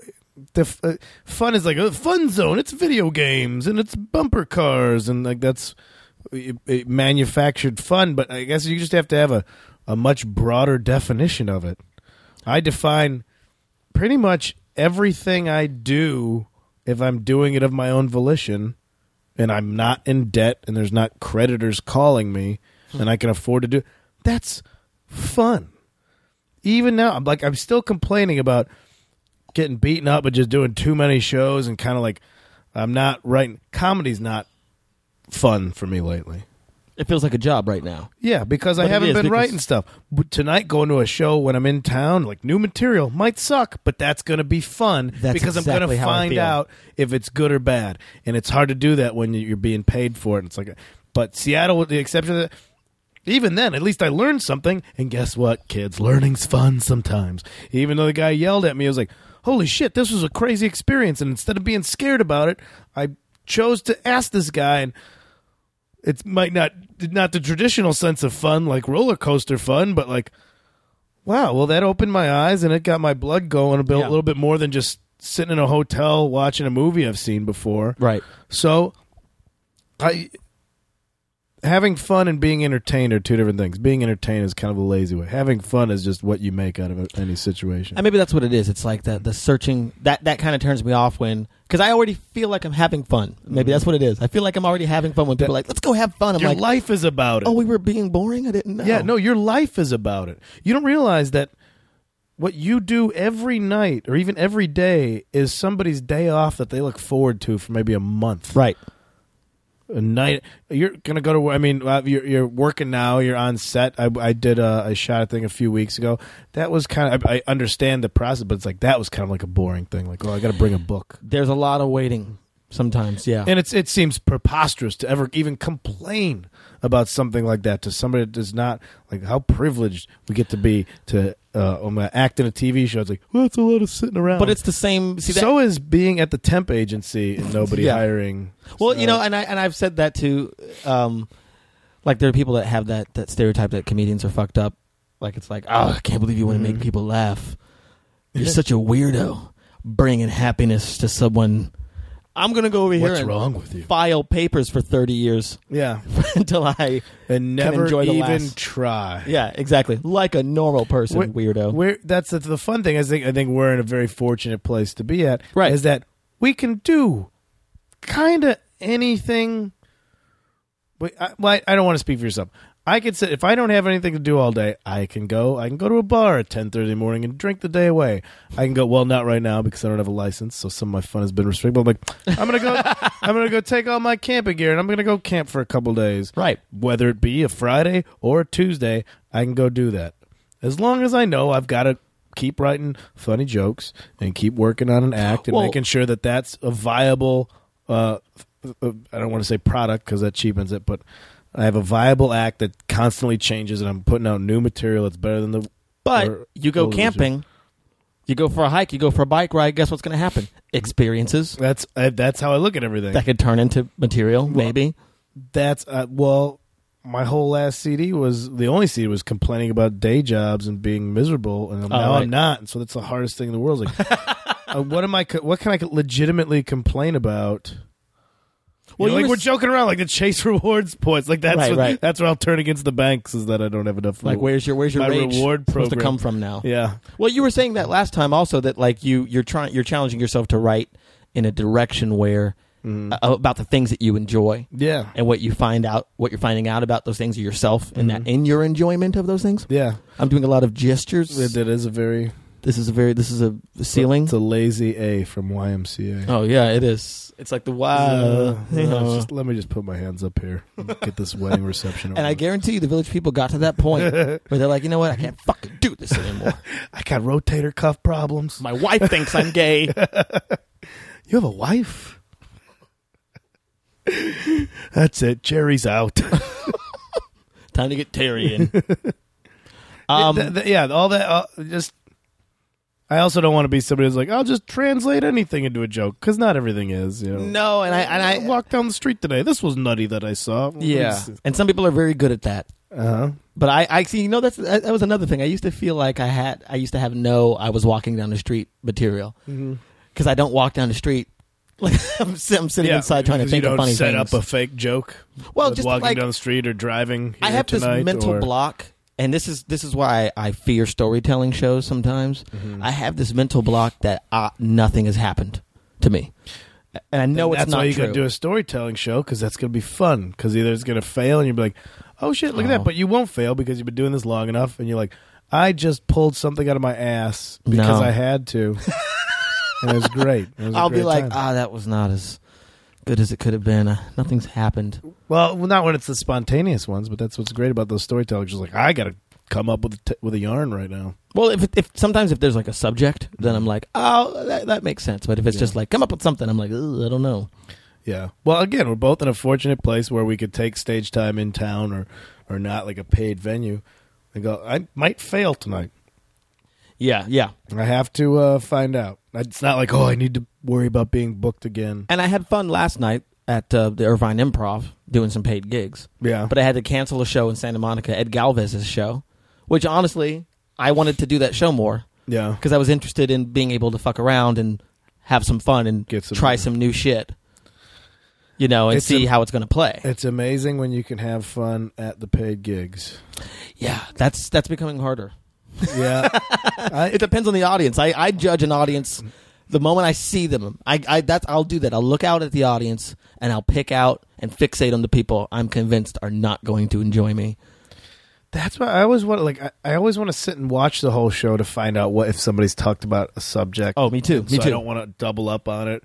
the uh, fun is like a fun zone. It's video games and it's bumper cars and like that's uh, manufactured fun. But I guess you just have to have a a much broader definition of it. I define pretty much everything I do if I'm doing it of my own volition and I'm not in debt and there's not creditors calling me hmm. and I can afford to do that's fun. Even now, I'm like I'm still complaining about getting beaten up but just doing too many shows and kind of like I'm not writing comedy's not fun for me lately. It feels like a job right now. Yeah, because I But it haven't is, been because- writing stuff. But tonight, going to a show when I'm in town, like new material might suck, but that's going to be fun That's because I'm going exactly to how I find feel. out if it's good or bad. And it's hard to do that when you're being paid for it. It's like, but Seattle, with the exception of that, even then, at least I learned something. And guess what, kids? Learning's fun sometimes. Even though the guy yelled at me, I was like, holy shit, this was a crazy experience. And instead of being scared about it, I chose to ask this guy and it might not not the traditional sense of fun like roller coaster fun, but like wow, well that opened my eyes and it got my blood going a, bit, Yeah. a little bit more than just sitting in a hotel watching a movie I've seen before. Right. So I having fun and being entertained are two different things. Being entertained is kind of a lazy way. Having fun is just what you make out of any situation. And maybe that's what it is. It's like the the searching that that kind of turns me off when because I already feel like I'm having fun. Maybe that's what it is. I feel like I'm already having fun when people are like, "Let's go have fun." I'm Your like, life is about it. "Oh, we were being boring. I didn't know." Yeah, no, your life is about it. You don't realize that what you do every night or even every day is somebody's day off that they look forward to for maybe a month. right. A night you're gonna go to. work. I mean, uh, you're, you're working now. You're on set. I, I did a, I shot a thing a few weeks ago. That was kind of. I, I understand the process, but it's like that was kind of like a boring thing. Like, oh, I got to bring a book. There's a lot of waiting sometimes. Yeah. And it's it seems preposterous to ever even complain about something like that to somebody that does not like how privileged we get to be to uh, I'm gonna act in a TV show. It's like, well, it's a lot of sitting around. but it's the same. See, that, so is being at the temp agency and nobody Yeah. hiring. Well, So- you know, and I and I've said that too. Um, like there are people that have that that stereotype that comedians are fucked up. Like it's like, oh, I can't believe you want to Mhm. make people laugh. You're such a weirdo, bringing happiness to someone. I'm gonna go over here what's and wrong with you? file papers for 30 years Yeah, until I. and never enjoy the even last- try. Yeah, exactly. Like a normal person, Wait, weirdo. We're, that's the, the fun thing. I think I think we're in a very fortunate place to be at. Right. Is that we can do kind of anything. Wait, I, well, I, I don't want to speak for yourself. I could sit if I don't have anything to do all day, I can go. I can go to a bar at ten thirty in the morning and drink the day away. I can go. Well, not right now because I don't have a license, so some of my fun has been restricted. But I'm like, I'm gonna go. I'm gonna go take all my camping gear and I'm gonna go camp for a couple days Right. whether it be a Friday or a Tuesday, I can go do that. As long as I know I've got to keep writing funny jokes and keep working on an act and Well- making sure that that's a viable. Uh, uh, I don't want to say product because that cheapens it, but I have a viable act that constantly changes, and I'm putting out new material that's better than the. But or- you go camping, you go for a hike, you go for a bike ride. Guess what's going to happen? Experiences That's uh, that's how I look at everything. that could turn into material, maybe. That's uh, well, my whole last CD was the only CD was complaining about day jobs and being miserable, and now right. I'm not. And so that's the hardest thing in the world. Like, uh, what am I? What can I legitimately complain about? Well, you like were we're s- joking around, like the chase rewards points. Like that's Right, what, right. that's where I'll turn against the banks is that I don't have enough. Like, where's your where's your my rage reward supposed to come from now? Yeah, Well, you were saying that last time also that like you you're trying you're challenging yourself to write in a direction where uh, about the things that you enjoy yeah, and what you find out what you're finding out about those things yourself and that in your enjoyment of those things. yeah. I'm doing a lot of gestures. It, it is a very This is a very this is a ceiling. It's a lazy A from YMCA. Oh yeah, it is. It's like the wow. Uh, you uh, know. just- let me just put my hands up here and get this wedding reception. and I guarantee you, the village people got to that point where they're like, you know what, I can't fucking do this anymore. I got rotator cuff problems. My wife thinks I'm gay. You have a wife? That's it. Jerry's out. Time to get Terry in. Um, th- yeah, all that. Uh, just. I also don't want to be somebody who's like, I'll just translate anything into a joke because not everything is. You know. no, and I and I I walked down the street today. This was nutty that I saw. yeah, and some people are very good at that. Uh huh. But I, I see. You know, that's that that was another thing. I used to feel like I had. I used to have no. I was walking down the street material because I don't walk down the street. Like I'm, I'm sitting inside trying to because think you of don't funny set things. up a fake joke. Well, with just walking like- down the street or driving. I here have tonight, this mental or- block, and this is this is why I fear storytelling shows. Sometimes Mm-hmm. I have this mental block that uh, nothing has happened to me, and I know Then it's that's not why you true. got to do a storytelling show because that's going to be fun. Because either it's going to fail and you'll be like, "Oh shit, look at Oh. that!" But you won't fail because you've been doing this long enough, and you're like, "I just pulled something out of my ass because No. I had to," and it was great. It was I'll be like, ah, that was not as good as it could have been. Uh, nothing's happened. well, well, not when it's the spontaneous ones, but that's what's great about those storytellers. Just like, I got to come up with a t- with a yarn right now. Well, if if sometimes if there's like a subject, then I'm like, oh, that, that makes sense. But if it's Yeah. just like come up with something, I'm like, I don't know. Yeah. Well, again, we're both in a fortunate place where we could take stage time in town or or not like a paid venue. And go, I might fail tonight. Yeah, yeah. I have to uh, find out. It's not like, oh, I need to worry about being booked again. And I had fun last night at uh, the Irvine Improv doing some paid gigs. Yeah. But I had to cancel a show in Santa Monica, Ed Galvez's show, which honestly, I wanted to do that show more yeah. because I was interested in being able to fuck around and have some fun and Get some- try some new shit. You know, and It's see a- how it's going to play. It's amazing when you can have fun at the paid gigs. Yeah, that's that's becoming harder. Yeah. I, It depends on the audience. I, I judge an audience the moment I see them. I, I that's I'll do that. I'll look out at the audience and I'll pick out and fixate on the people I'm convinced are not going to enjoy me. that's why I always want like I, I always want to sit and watch the whole show to find out what if somebody's talked about a subject. Oh, me too. Me so too. I don't want to double up on it.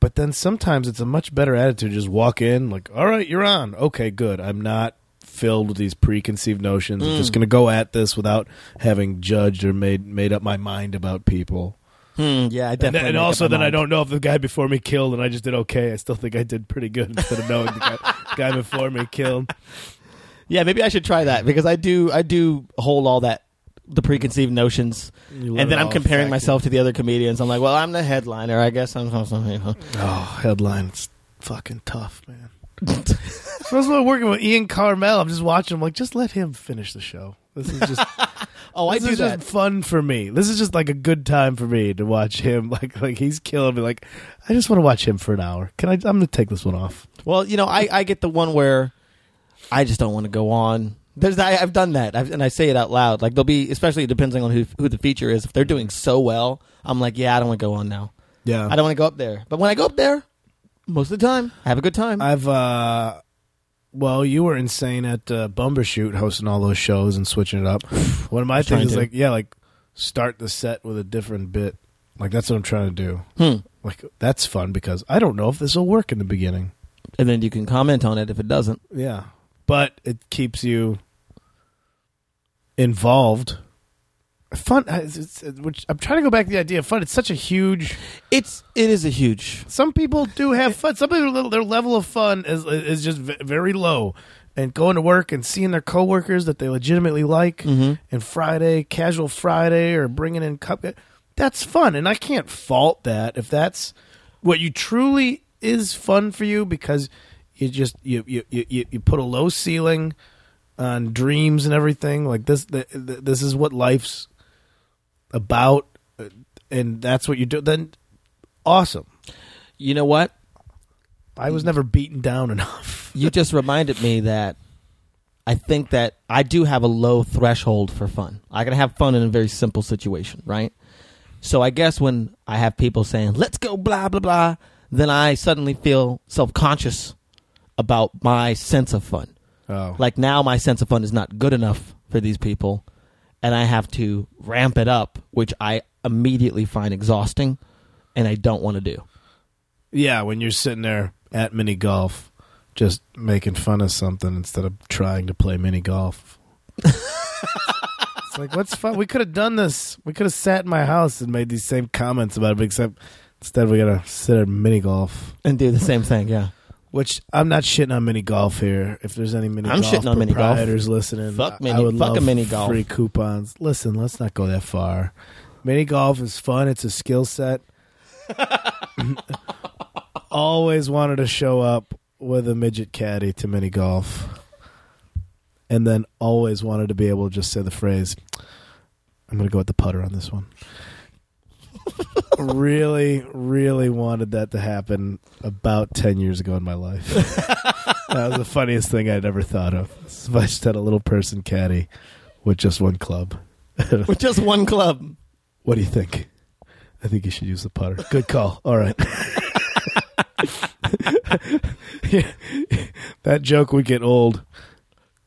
But then sometimes it's a much better attitude. to Just walk in, like, all right, you're on. Okay, good. I'm not filled with these preconceived notions. I'm Mm. just going to go at this without having judged or made made up my mind about people. Hmm, yeah, I And, definitely. and up also, then I don't know if the guy before me killed, and I just did okay. I still think I did pretty good instead of knowing the guy, guy before me killed. Yeah, maybe I should try that because I do. I do hold all that the preconceived notions, and then I'm comparing myself to the other comedians. I'm like, well, I'm the headliner. I guess I'm something. Oh, headline! It's fucking tough, man. To be working with Ian Karmel. I'm just watching. I'm like, just let him finish the show. This is just. Oh, I this do is that. just fun for me. This is just like a good time for me to watch him. Like like he's killing me. Like I just want to watch him for an hour. Can I? I'm gonna take this one off. Well, you know, I, I get the one where I just don't want to go on. There's I, I've done that, I've, and I say it out loud. Like there'll be, especially depending on who who the feature is. If they're doing so well, I'm like, yeah, I don't want to go on now. Yeah. I don't want to go up there. But when I go up there, most of the time, I have a good time. I've uh well, you were insane at uh, Bumbershoot hosting all those shows and switching it up. One of my things is to. like, yeah, like start the set with a different bit. Like that's what I'm trying to do. hmm. Like that's fun because I don't know if this will work in the beginning. And then you can comment on it if it doesn't. Yeah, but it keeps you involved. Fun. Uh, it's, it's, uh, which I'm trying to go back to the idea of fun. It's such a huge. It's it is a huge. Some people do have fun. Some people their level of fun is is just v- very low, and going to work and seeing their coworkers that they legitimately like, Mm-hmm. and Friday, casual Friday, or bringing in cup. Uh, that's fun, and I can't fault that if that's what you truly is fun for you because you just you you you, you- you put a low ceiling on dreams and everything like this. The, the, this is what life's about, and that's what you do. Then awesome. You know what? I was never beaten down enough. You just reminded me that I think that I do have a low threshold for fun. I can have fun in a very simple situation, right? So I guess when I have people saying, let's go, blah, blah, blah, then I suddenly feel self conscious about my sense of fun. Oh, Like now my sense of fun is not good enough for these people, and I have to ramp it up, which I immediately find exhausting and I don't want to do. yeah. When you're sitting there at mini golf, just making fun of something instead of trying to play mini golf. it's like what's fun? We could have done this. We could have sat in my house and made these same comments about it, except instead we gotta sit at mini golf. And do the same thing, yeah. Which I'm not shitting on mini golf here. If there's any mini I'm golf shitting on mini golf. proprietors listening, Fuck mini- I would fuck a love mini golf. free coupons. Listen, let's not go that far. Mini golf is fun. It's a skill set. Always wanted to show up with a midget caddy to mini golf, and then always wanted to be able to just say the phrase, "I'm going to go with the putter on this one." Really, really wanted that to happen about 10 years ago in my life. that was the funniest thing I'd ever thought of. If I just had a little person caddy with just one club. With just one club. What do you think? I think you should use the putter. Good call. All right. Yeah. That joke would get old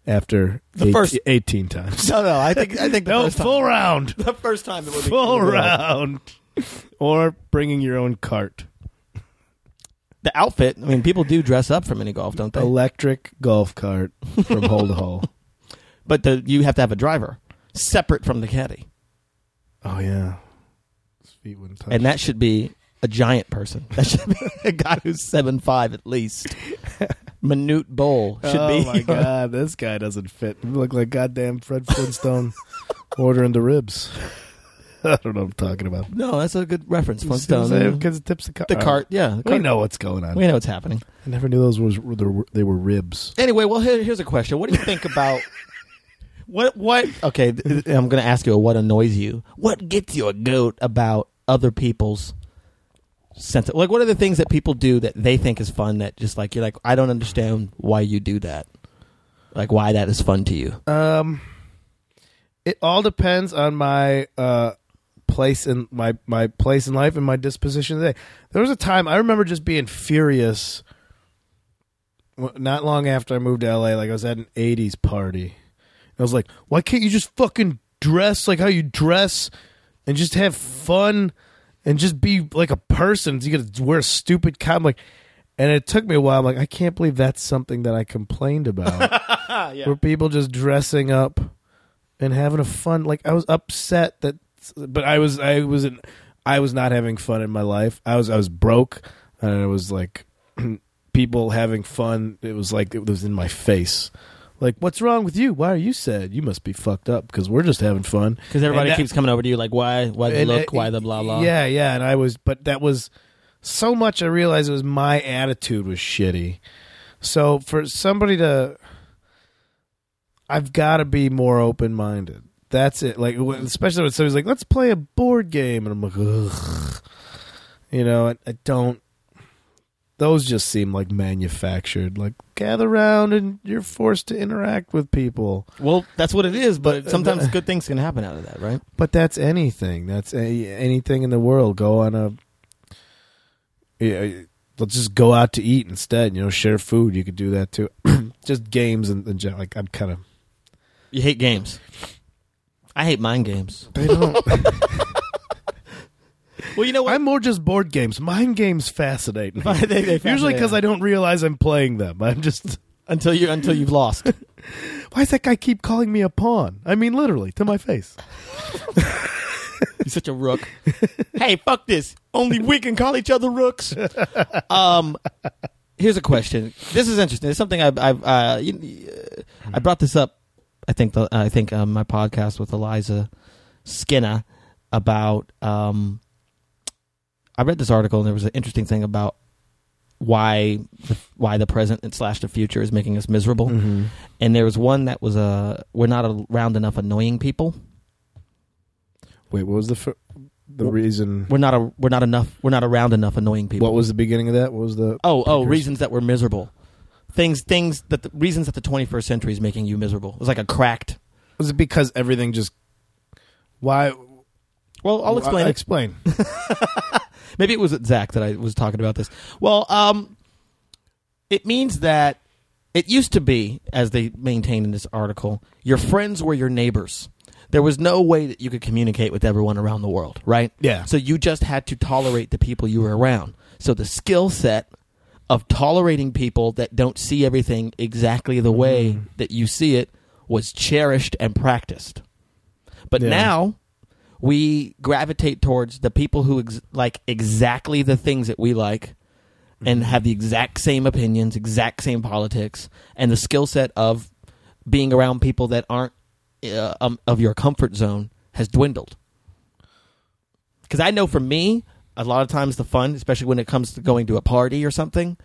after The eight- first- 18 times. No, no. I think I think the No, first full time, round. the first time it would be Full would round. Or bringing your own cart. The outfit. I mean, people do dress up for mini golf, don't they? Electric golf cart from hole to hole. But the, you have to have a driver separate from the caddy, Oh, yeah. His feet wouldn't touch. and that should be a giant person. That should be a guy who's seven five at least. Minute Bowl should oh be. my god, this guy doesn't fit. You look like goddamn Fred Flintstone ordering the ribs. I don't know what I'm talking about. No, that's a good reference. Flintstone. Because it tips the cart. The cart. Yeah, the We cart. know what's going on. We know what's happening. I never knew those was were the- they were ribs. Anyway, well, here, here's a question. What do you think about what? What? Okay, th- I'm going to ask you what annoys you. What gets you a goat about other people's sense? Of, like, what are the things that people do that they think is fun? That just like you're like, I don't understand why you do that. Like, why that is fun to you? Um, it all depends on my uh place in my my place in life and my disposition today. There was a time I remember just being furious. Not long after I moved to LA, like I was at an '80s party. I was like, "Why can't you just fucking dress like how you dress, and just have fun, and just be like a person? You got to wear a stupid com like." And it took me a while. I'm like, I can't believe that's something that I complained about were people just dressing up and having a fun like i was upset that but i was i was in, i was not having fun in my life i was i was broke and it was like people having fun it was like it was in my face like what's wrong with you why are you sad you must be fucked up because we're just having fun Because everybody that- keeps coming over to you like, why? Why the look? uh, Why the blah blah? Yeah, yeah, and I was, but that was so much. I realized it was my attitude was shitty. So for somebody to, I've got to be more open minded. That's it. Like especially when somebody's like, "Let's play a board game," and I'm like, Ugh. you know, I, I don't. Those just seem like manufactured. Like gather around and you're forced to interact with people. Well, that's what it is. But But- uh, sometimes good things can happen out of that, right? But that's anything. That's a, anything in the world. Go on a. Yeah, let's just go out to eat instead. You know, share food. You could do that too. just games and, and like I'm kind of. You hate games. I hate mind games. They don't. Well, you know what? I'm more just board games. Mind games fascinate me. They- they fascinate Usually because me. I don't realize I'm playing them. I'm just. until you until you've lost. Why does that guy keep calling me a pawn? I mean, literally to my face. You're such a rook. hey, fuck this. Only we can call each other rooks. Um, here's a question. This is interesting. It's something I've, I've uh, you, uh, I brought this up. I think the, I think um, my podcast with Eliza Skinner about. Um, I read this article and there was an interesting thing about why the, why the present and slash the future is making us miserable. Mm-hmm. And there was one that was uh, we're not around enough annoying people. Wait, what was the fir- the reason? We're not a, we're not enough. We're not around enough annoying people. What was the beginning of that? What was the? Oh, oh, reasons that we're miserable. Things, things that the reasons that the 21st century is making you miserable. It was like a cracked. Was it because everything just? Why? Well, I'll explain I- it. Explain. Maybe it was Zach that I was talking about this. Well, um, it means that it used to be, as they maintain in this article, your friends were your neighbors. There was no way that you could communicate with everyone around the world, right? Yeah. So you just had to tolerate the people you were around. So the skill set of tolerating people that don't see everything exactly the way that you see it was cherished and practiced. But Yeah. now we gravitate towards the people who ex- like exactly the things that we like and have the exact same opinions, exact same politics, and the skill set of being around people that aren't uh, um, of your comfort zone has dwindled. Because I know for me, a lot of times the fun, especially when it comes to going to a party or something,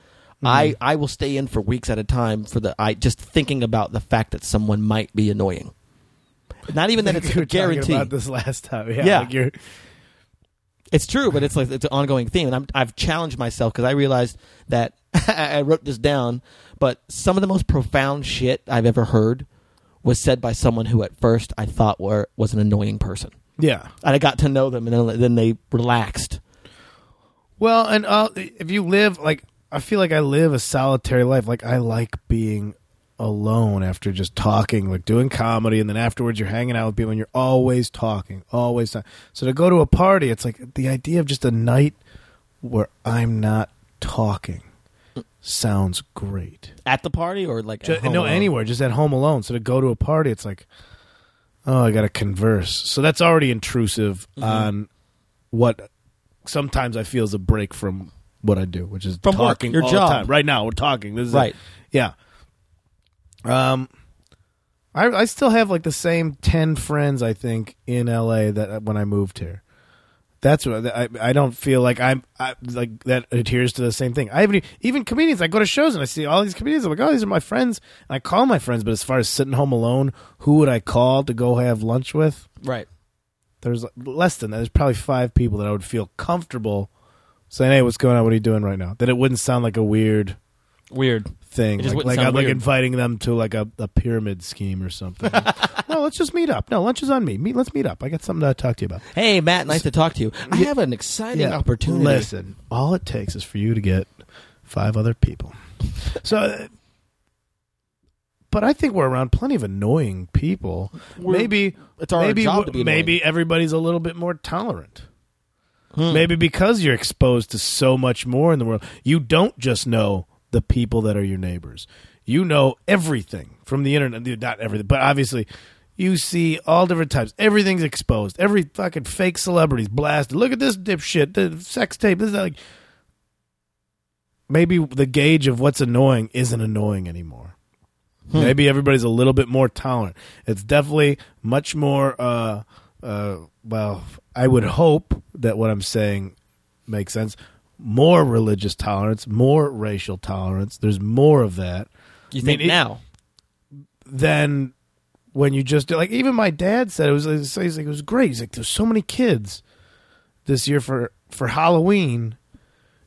I mm-hmm. I will stay in for weeks at a time for the I just thinking about the fact that someone might be annoying. Not even that it's a guarantee. about this last time. Yeah. Yeah. like It's true, but it's like it's an ongoing theme, and I'm, I've challenged myself because I realized that I wrote this down. But some of the most profound shit I've ever heard was said by someone who, at first, I thought were was an annoying person, yeah. and I got to know them, and then, then they relaxed. Well, and uh, if you live like I feel like I live a solitary life. Like I like being alone after just talking, like doing comedy, and then afterwards you're hanging out with people and you're always talking, always. talk- So to go to a party, it's like the idea of just a night where I'm not talking sounds great. At the party or like Ju- at home no, alone? anywhere, just at home alone. So to go to a party, it's like, oh, I got to converse. So that's already intrusive Mm-hmm. on what sometimes I feel is a break from what I do, which is From work, talking your all job. the time. Right now, we're talking. This is Right. yeah. Um, I I still have like the same ten friends I think in L.A. that uh, when I moved here. That's what I, I don't feel like I'm I, like that adheres to the same thing. I haven't e- even comedians. I go to shows and I see all these comedians. I'm like, oh, these are my friends. And I call my friends, but as far as sitting home alone, who would I call to go have lunch with? right? There's less than that. There's probably five people that I would feel comfortable saying, "Hey, what's going on? What are you doing right now?" That it wouldn't sound like a weird Weird. thing. It just Like, wouldn't like sound I'm like weird. inviting them to like a, a pyramid scheme or something. no, let's just meet up. No, lunch is on me. Meet, let's meet up. I got something to talk to you about. Hey, Matt, nice to talk to you. I have an exciting opportunity. Listen, all it takes is for you to get five other people. So, uh, but I think we're around plenty of annoying people. We're- maybe it's our maybe job to be maybe everybody's a little bit more tolerant. Hmm. Maybe because you're exposed to so much more in the world, you don't just know the people that are your neighbors. You know everything from the internet. Not everything, but obviously, you see all different types. Everything's exposed. Every fucking fake celebrity's blasted. Look at this dipshit. The sex tape. This is like. Maybe the gauge of what's annoying isn't annoying anymore. Hmm. Maybe everybody's a little bit more tolerant. It's definitely much more. Uh, uh, well, I would hope that what I'm saying makes sense. More religious tolerance, more racial tolerance. There's more of that You I think mean, it- now? than when you just like. Even my dad said it was. He's like it was great. He's like there's so many kids this year for for Halloween.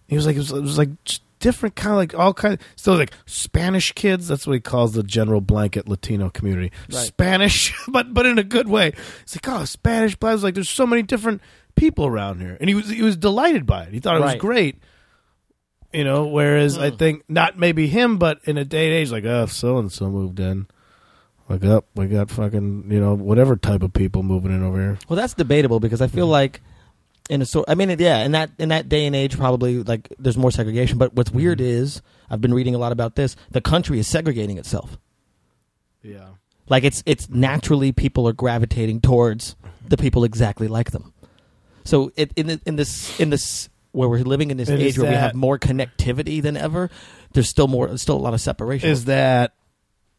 He was like it was, it was like just different kind of like all kind of so like Spanish kids. That's what he calls the general blanket Latino community. Right. Spanish, but but in a good way. It's like oh Spanish. But I was like there's so many different people around here, and he was he was delighted by it. He thought it was great. You know, whereas I Hmm. think not maybe him, but in a day and age like oh so and so moved in. Like up, we got fucking you know whatever type of people moving in over here. Well, that's debatable because I feel Mm-hmm. like in a sort. I mean, yeah, in that in that day and age, probably like there's more segregation. But what's weird Mm-hmm. is I've been reading a lot about this. The country is segregating itself. Yeah, Like it's it's naturally people are gravitating towards the people exactly like them. So it, in the- in this in this where we're living in this age where we have more connectivity than ever, there's still more, there's still a lot of separation. Is that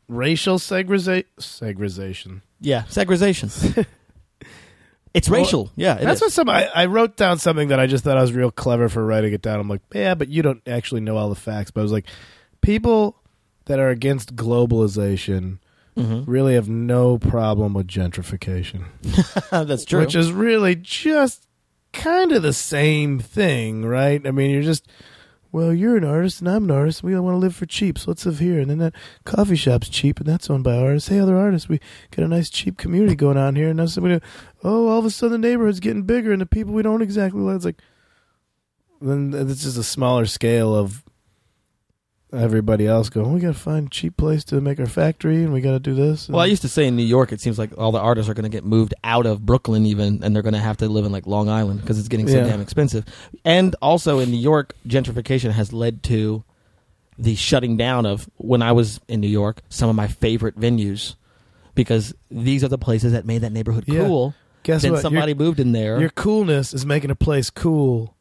racial segregation? Segregation. yeah, segregation. it's Well, racial. Yeah, it That's is. what some. I, I wrote down something that I just thought I was real clever for writing it down. I'm like, yeah, but you don't actually know all the facts. But I was like, people that are against globalization Mhm. really have no problem with gentrification, That's true. which is really just kind of the same thing, right? I mean, you're just. Well, you're an artist and I'm an artist. We don't want to live for cheap, so let's live here. And then that coffee shop's cheap and that's owned by artists. Hey, other artists, we got a nice cheap community going on here. And now somebody, oh, all of a sudden the neighborhood's getting bigger and the people we don't exactly like. It's like, then uh, it's just a smaller scale of everybody else going, we got to find a cheap place to make our factory and we got to do this. And Well, I used to say in New York, it seems like all the artists are going to get moved out of Brooklyn, even, and they're going to have to live in like Long Island because it's getting so Yeah. damn expensive. And also in New York, gentrification has led to the shutting down of when I was in New York, some of my favorite venues, because these are the places that made that neighborhood Yeah. cool. guess then what? somebody moved in there. your, your coolness is making a place cool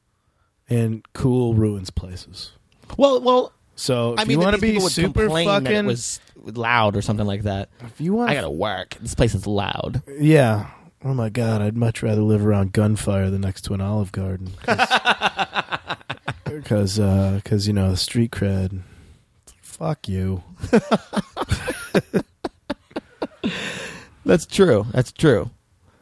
and cool ruins places. well, well, So if I mean, you want to be super complain that fucking, it was loud or something like that. if you want, I gotta work. This place is loud. Yeah. Oh my god, I'd much rather live around gunfire than next to an olive garden. Because, because you know, the street cred. Fuck you. That's true. That's true.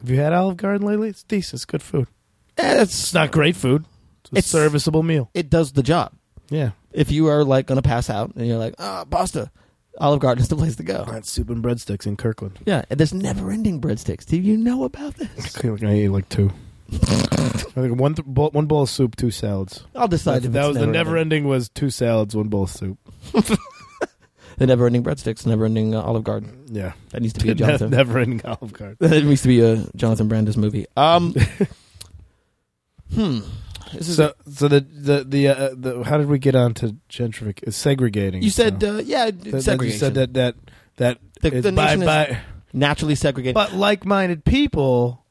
Have you had Olive Garden lately? It's decent. It's good food. Eh, It's not great food. It's a It's- serviceable meal. it does the job. Yeah. if you are like gonna pass out and you're like, ah, pasta, Olive Garden is the place to go. That's soup and breadsticks in Kirkland. Yeah, and there's never-ending breadsticks. Do you know about this? I ate like two. I think one th- bowl, one bowl of soup, two salads. I'll decide That, if that it's was the never never-ending. ending was two salads, one bowl of soup. The never-ending breadsticks, never-ending uh, Olive Garden. Yeah. That needs to be a Jonathan. never ending Olive Garden. that needs to be a Jonathan Brandis movie. Um, hmm. This is So, so the the the, uh, the how did we get on to gentrification? Segregating. you said, so. uh, yeah, That-. You said that that that The- the by, nation is- naturally segregated. but like-minded people.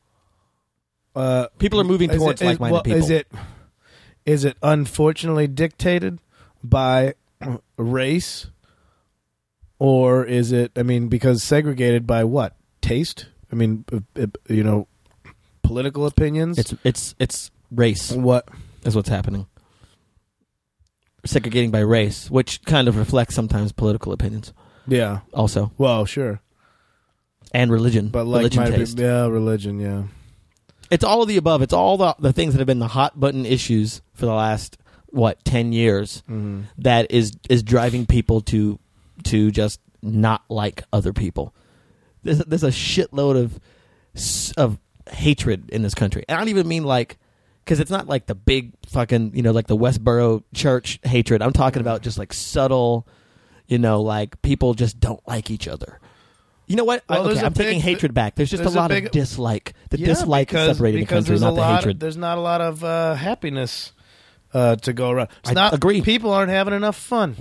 Uh, People are moving towards it- is- like-minded well, people. Is it is it unfortunately dictated by race, or is it? I mean, because segregated by what taste? I mean, uh, uh, you know, political opinions. it's it's it's race what? is what's happening. Segregating by race, which kind of reflects sometimes political opinions, Yeah. also, Well, sure, and religion. but like religion my taste. yeah, religion, yeah. It's all of the above. It's all the the things that have been the hot button issues for the last what ten years Mm-hmm. that is is driving people to to just not like other people. There's there's a shitload of of hatred in this country. And I don't even mean like because it's not like the big fucking you know like the Westboro church hatred. I'm talking about just like subtle, you know, like people just don't like each other. You know what? Well, okay, there's a I'm taking hatred back. There's just there's a a lot big- of dislike. The Yeah, dislike is because- separating the country, there's not a the lot, hatred. There's not a lot of uh, happiness uh, to go around. It's I not agree. People aren't having enough fun.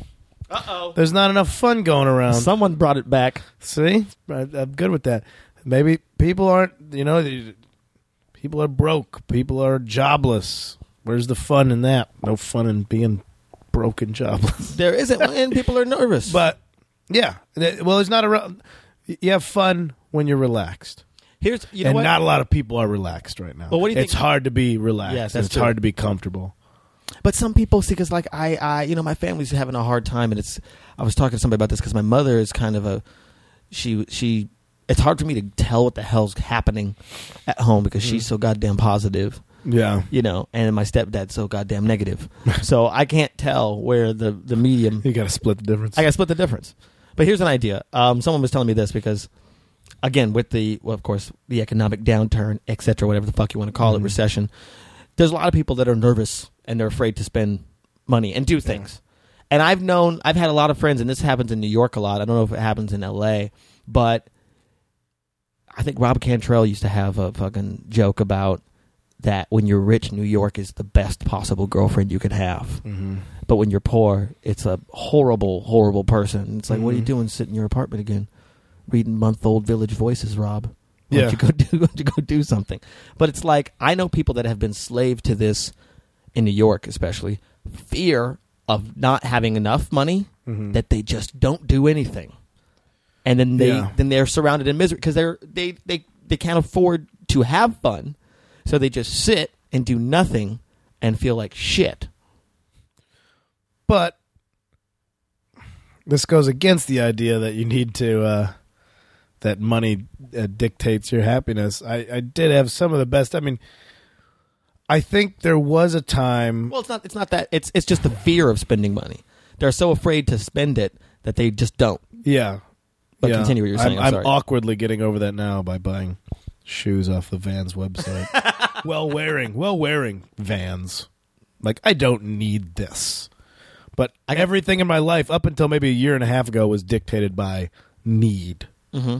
Uh oh. There's not enough fun going around. Someone brought it back. See, I, I'm good with that. Maybe people aren't. You know, the- people are broke. People are jobless. Where's the fun in that? No fun in being broke and jobless. There isn't, and people are nervous. But yeah, well, it's not around. You have fun when you're relaxed. here's you know and what? not a lot of people are relaxed right now. But what do you it's think- hard to be relaxed. Yes, that's it's true. hard to be comfortable. But some people see because like I, I, you know, my family's having a hard time, and it's. I was talking to somebody about this because my mother is kind of a, she, she. It's hard for me to tell what the hell's happening at home because Mm-hmm. she's so goddamn positive, Yeah, you know, and my stepdad's so goddamn negative. so I can't tell where the the medium. you got to split the difference. I got to split the difference. But here's an idea. Um, someone was telling me this because, again, with the well, of course, the economic downturn, et cetera, whatever the fuck you want to call it, Mhm. recession. There's a lot of people that are nervous and they're afraid to spend money and do things. And I've known, I've had a lot of friends, and this happens in New York a lot. I don't know if it happens in L.A., but I think Rob Cantrell used to have a fucking joke about that when you're rich, New York is the best possible girlfriend you could have. Mhm. But when you're poor, it's a horrible, horrible person. It's like, what are you Mhm. doing sitting in your apartment again? Reading month old Village Voices, Rob. Why Yeah. you go do why you go do something? But it's like I know people that have been slave to this in New York, especially fear of not having enough money that they just don't do anything, and then they Yeah. then they're surrounded in misery because they're they they they can't afford to have fun, so they just sit and do nothing and feel like shit. But this goes against the idea that you need to uh, that money uh, dictates your happiness. I, I did have some of the best. I mean, I think there was a time. Well, it's not. It's not that. It's it's just the fear of spending money. They're so afraid to spend it that they just don't. Yeah, But yeah. continue what you're saying. I'm, I'm, sorry. awkwardly getting over that now by buying shoes off the Vans website. well wearing, well wearing Vans. Like I don't need this, but I got- everything in my life up until maybe a year and a half ago was dictated by need. hmm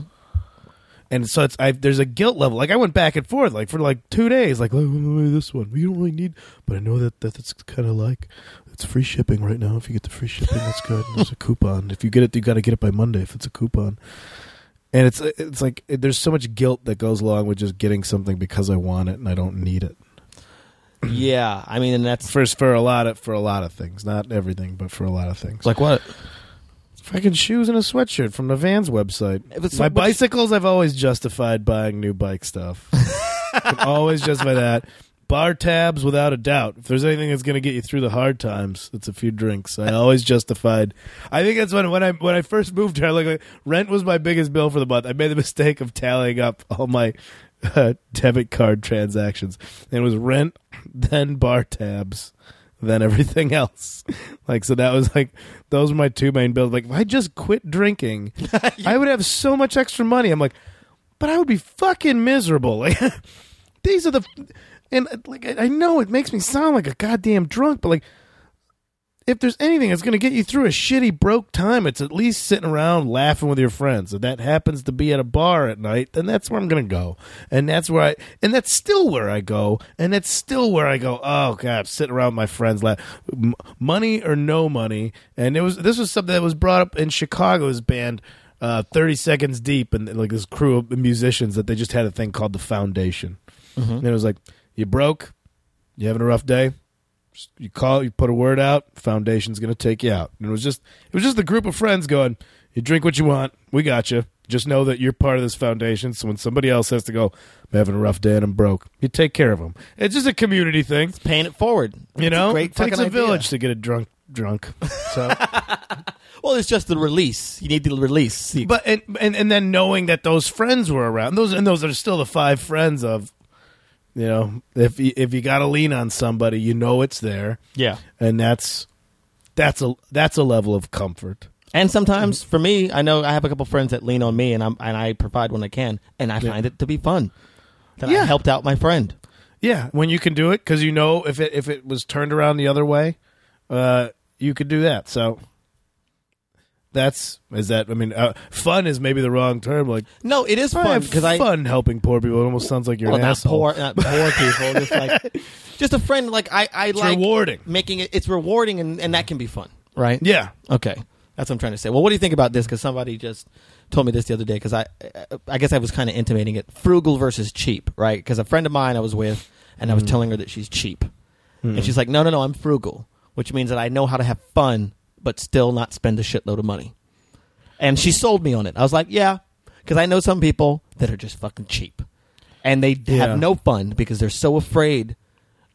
And so it's I, there's a guilt level. Like I went back and forth, like for like two days. Like, this one. we don't really need, but I know that, that that's kind of like it's free shipping right now. If you get the free shipping, that's good. And there's a coupon. If you get it, you got to get it by Monday. If it's a coupon, and it's it's like it, there's so much guilt that goes along with just getting something because I want it and I don't need it. Yeah, I mean, and that's For for a lot of for a lot of things, not everything, but for a lot of things. like what? Fucking shoes and a sweatshirt from the Vans website. It's- My bicycles, I've always justified buying new bike stuff. Always justify that. Bar tabs, without a doubt. If there's anything that's going to get you through the hard times, it's a few drinks. I always justified. I think that's when when I when I first moved here. Like rent was my biggest bill for the month. I made the mistake of tallying up all my uh, debit card transactions, and it was rent, then bar tabs, than everything else. Like so that was like those were my two main bills. Like if I just quit drinking, I would have so much extra money. I'm like, but I would be fucking miserable. Like these are the and like I I know it makes me sound like a goddamn drunk, but like if there's anything that's going to get you through a shitty broke time, it's at least sitting around laughing with your friends. If that happens to be at a bar at night, then that's where I'm going to go. And that's where I, and that's still where I go. And that's still where I go, oh God, sitting around with my friends, laugh. M- money or no money. And it was, this was something that was brought up in Chicago's band, uh, 30 Seconds Deep, and like this crew of musicians that they just had a thing called the Foundation. And it was like, you broke, you having a rough day, you call you put a word out foundation's going to take you out and it was just it was just a group of friends going you drink what you want we got you just know that you're part of this foundation so when somebody else has to go i'm having a rough day and i'm broke you take care of them it's just a community thing It's Paying it forward. you a know it takes a idea. village to get a drunk drunk so Well, it's just the release. You need the release. But and, and and then knowing that those friends were around those and those are still the five friends of you know if you, if you got to lean on somebody you know it's there yeah. and that's that's a that's a level of comfort And sometimes for me, I know I have a couple friends that lean on me, and I'm and I provide when I can, and I find it to be fun. That Yeah. I helped out my friend. Yeah, when you can do it because you know if it if it was turned around the other way, uh, you could do that. So that's is that. I mean, uh, fun is maybe the wrong term. Like No, it is fun because I fun helping poor people. It almost sounds like you're well, an not asshole. poor, not poor people, just like just a friend. Like I, I It's like rewarding. making it. It's rewarding, and and that can be fun, right? Yeah, Okay, that's what I'm trying to say. Well, what do you think about this? Because somebody just told me this the other day. Because I, I guess I was kind of intimating it: frugal versus cheap, right? Because a friend of mine I was with, and I was telling her that she's cheap, and she's like, "No, no, no, I'm frugal," which means that I know how to have fun, but still not spend a shitload of money. And she sold me on it. I was like, "Yeah," because I know some people that are just fucking cheap, and they Yeah. have no fun because they're so afraid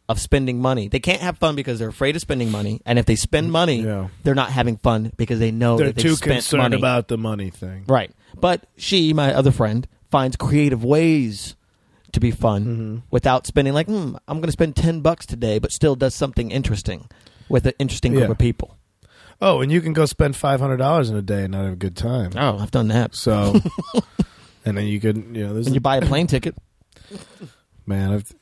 of spending money. They can't have fun because they're afraid of spending money, and if they spend money, Yeah. they're not having fun because they know they're that they've too spent concerned money. about the money thing. right. But she, my other friend, finds creative ways to be fun Mm-hmm. without spending like, hmm, I'm going to spend ten bucks today, but still does something interesting with an interesting group Yeah. of people. Oh, and you can go spend five hundred dollars in a day and not have a good time. Oh, I've done that. So, and then you could, you know, there's you buy a plane ticket. man I've,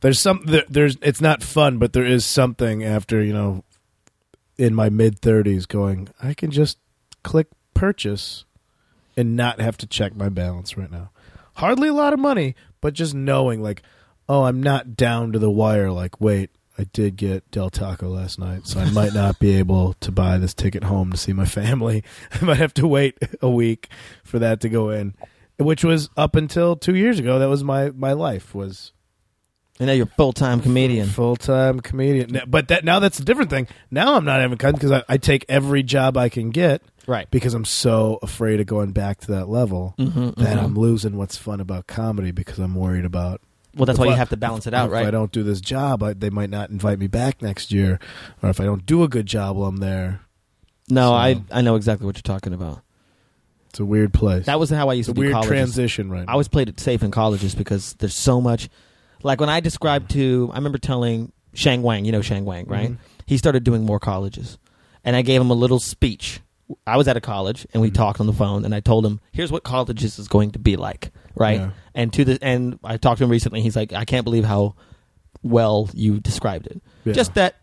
there's some there, there's it's not fun but there is something after you know in my mid 30s going i can just click purchase and not have to check my balance right now hardly a lot of money but just knowing like oh i'm not down to the wire like wait i did get del taco last night so i might not be able to buy this ticket home to see my family i might have to wait a week for that to go in which was up until two years ago that was my my life was And now you're a full time comedian. full time comedian. But that now that's a different thing. Now I'm not having fun because I, I take every job I can get. Right. Because I'm so afraid of going back to that level Mm-hmm, that I'm losing what's fun about comedy because I'm worried about. Well, that's if why you have to balance it out, if right? If I don't do this job, I, they might not invite me back next year, or if I don't do a good job while I'm there. no, So- I I know exactly what you're talking about. It's a weird place. That was how I used it's a to do weird colleges. transition right. I always played it safe in colleges because there's so much. Like when I described to, I remember telling Sheng Wang, you know Sheng Wang, right? Mhm. He started doing more colleges, and I gave him a little speech. I was at a college, and we Mhm. talked on the phone, and I told him, "Here's what colleges is going to be like." Right, Yeah. and to the and I talked to him recently. He's like, "I can't believe how well you described it." Yeah. Just that.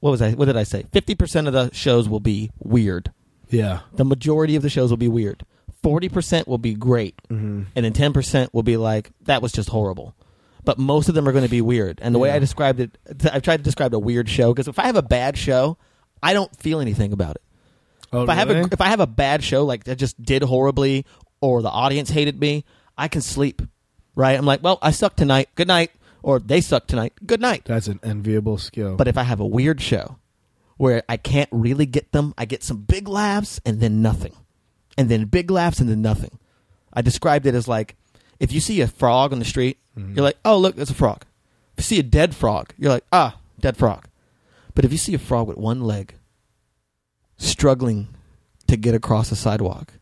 What was I? What did I say? Fifty percent of the shows will be weird. yeah. The majority of the shows will be weird. Forty percent will be great hmm and then 10% will be like that was just horrible but most of them are going to be weird and the way i described it i've tried to describe a weird show because if i have a bad show i don't feel anything about it Oh, if i have a really? if i have a bad show like that just did horribly or the audience hated me i can sleep right i'm like well i suck tonight good night or they suck tonight good night That's an enviable skill. but if i have a weird show where i can't really get them i get some big laughs and then nothing and then big laughs and then nothing I described it as like if you see a frog on the street, Mhm. you're like, oh look, there's a frog. If you see a dead frog, you're like, ah, dead frog. But if you see a frog with one leg struggling to get across a sidewalk,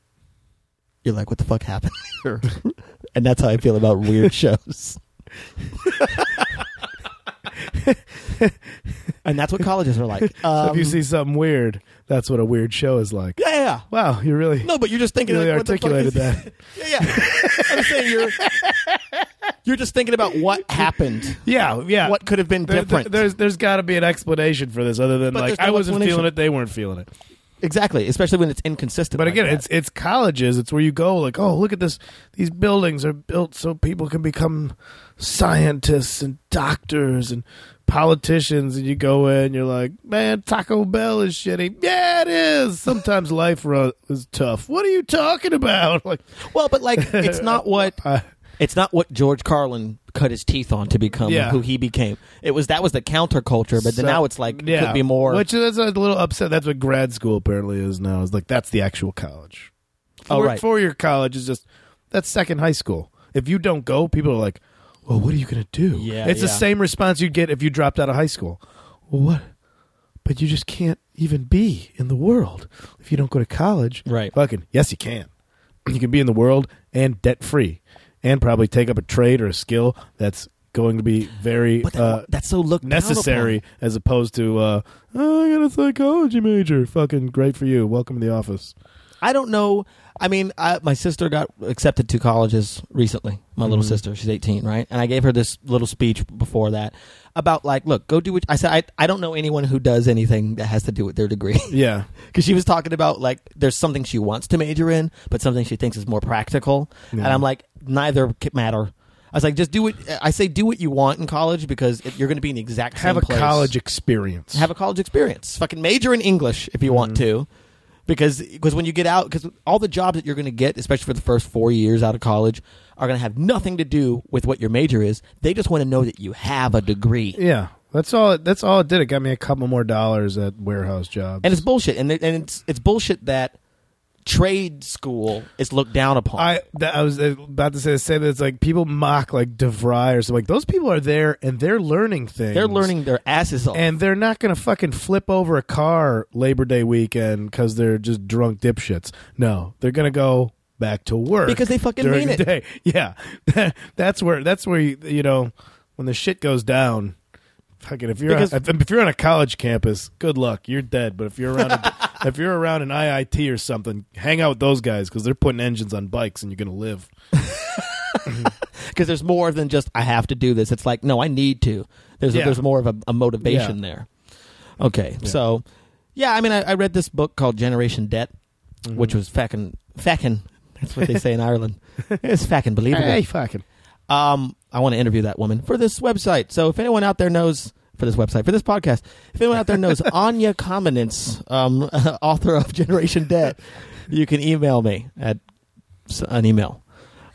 you're like, what the fuck happened here? and that's how I feel about weird shows. and that's what colleges are like. So Um, if you see something weird, that's what a weird show is like. yeah, yeah. Wow, you really, No, but you're just thinking. you really like, what the fuck articulated that. Yeah, yeah. I'm saying you're you're just thinking about what happened. Yeah, yeah. What could have been There- different? there's there's got to be an explanation for this, other than But like no I wasn't feeling it, they weren't feeling it. exactly, especially when it's inconsistent. But like again, that. it's it's colleges. It's where you go. Like, oh, look at this. These buildings are built so people can become scientists and doctors and politicians. And you go in, you're like, man, Taco Bell is shitty. Yeah, it is. Sometimes life ru- is tough. What are you talking about? Like, well, but like it's not what I, it's not what George Carlin cut his teeth on to become Yeah. who he became. It was that was the counterculture, but then So- now it's like it could be more. Which is a little upset. That's what grad school apparently is now. Is like that's the actual college. Oh, Four, right. Four year college is just that's second high school. If you don't go, people are like, "Well, what are you going to do?" Yeah, it's the yeah. same response you'd get if you dropped out of high school. Well, what? But you just can't even be in the world if you don't go to college. Right. Fucking yes, you can. You can be in the world and debt free, and probably take up a trade or a skill that's going to be very that, uh, that's so down necessary as opposed to uh, oh, I got a psychology major. Fucking great for you. Welcome to the office. I don't know. I mean, I, my sister got accepted to colleges recently. My little Mhm. sister, she's 18, right? And I gave her this little speech before that about like, look, go do what I said. I, I don't know anyone who does anything that has to do with their degree Yeah, because she was talking about like there's something she wants to major in, but something she thinks is more practical. And I'm like, neither matter. I was like, just do what I say. Do what you want in college because you're going to be in the exact have same a place college experience. have a college experience. Fucking major in English if you want Mm-hmm. to, because because when you get out, because all the jobs that you're going to get, especially for the first four years out of college, are going to have nothing to do with what your major is. They just want to know that you have a degree, yeah, that's all. That's all it did. It got me a couple more dollars at warehouse jobs. and it's bullshit. And it- and it's it's bullshit that trade school is looked down upon. I that, I was uh, about to say say that it's like people mock like DeVry or something. Like those people are there and they're learning things. They're learning their asses off. and they're not going to fucking flip over a car Labor Day weekend because they're just drunk dipshits. No, they're going to go back to work Because they fucking mean the it. Day. Yeah, that's where that's where you, you know when the shit goes down. Fucking if you're Because- on, if, if you're on a college campus, good luck. You're dead. But if you're around a, if you're around an ITT or something, hang out with those guys because they're putting engines on bikes and you're going to live. because there's more than just I have to do this. It's like no, I need to. There's Yeah. there's more of a, a motivation there. Okay, so yeah, I mean, I, I read this book called Generation Debt, Mm-hmm. which was fucking fucking. That's what they say in Ireland. It's fucking believable. Hey, fucking. Um, I want to interview that woman for this website. So if anyone out there knows for this website for this podcast, if anyone out there knows Anya Kamenetz, um, author of Generation Debt, you can email me at an email.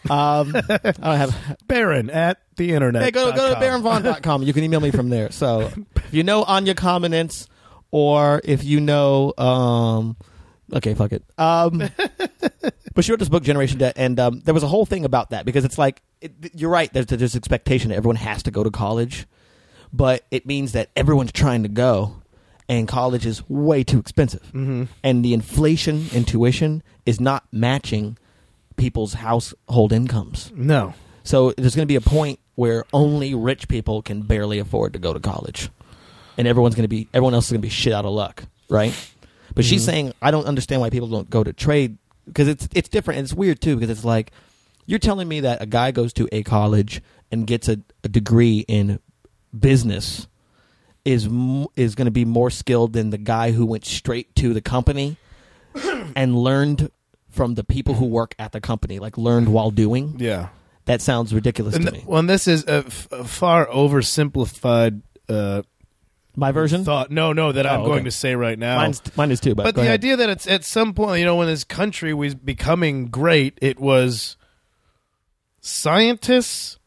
Um, I don't have. Baron at the internet. Hey, go go to baronvaughn.com. You can email me from there. So if you know Anya Comments, or if you know, um, okay, fuck it. Um, but she wrote this book, Generation Debt, and um, there was a whole thing about that because it's like it, you're right. There's there's expectation that everyone has to go to college, but it means that everyone's trying to go, and college is way too expensive, mm-hmm. and the inflation in tuition is not matching people's household incomes. No. So there's going to be a point where only rich people can barely afford to go to college, and everyone's going to be everyone else is going to be shit out of luck, right? But she's saying I don't understand why people don't go to trade because it's it's different and it's weird too because it's like you're telling me that a guy goes to a college and gets a, a degree in business is is going to be more skilled than the guy who went straight to the company and learned from the people who work at the company, like learned while doing. Yeah. That sounds ridiculous And to th- me. well, and this is a, f- a far oversimplified uh, My version, thought. No, no, that I'm Oh, going okay. to say right now. mine's mine is too. But, but the ahead. idea that it's at some point, you know, when this country was becoming great, it was scientists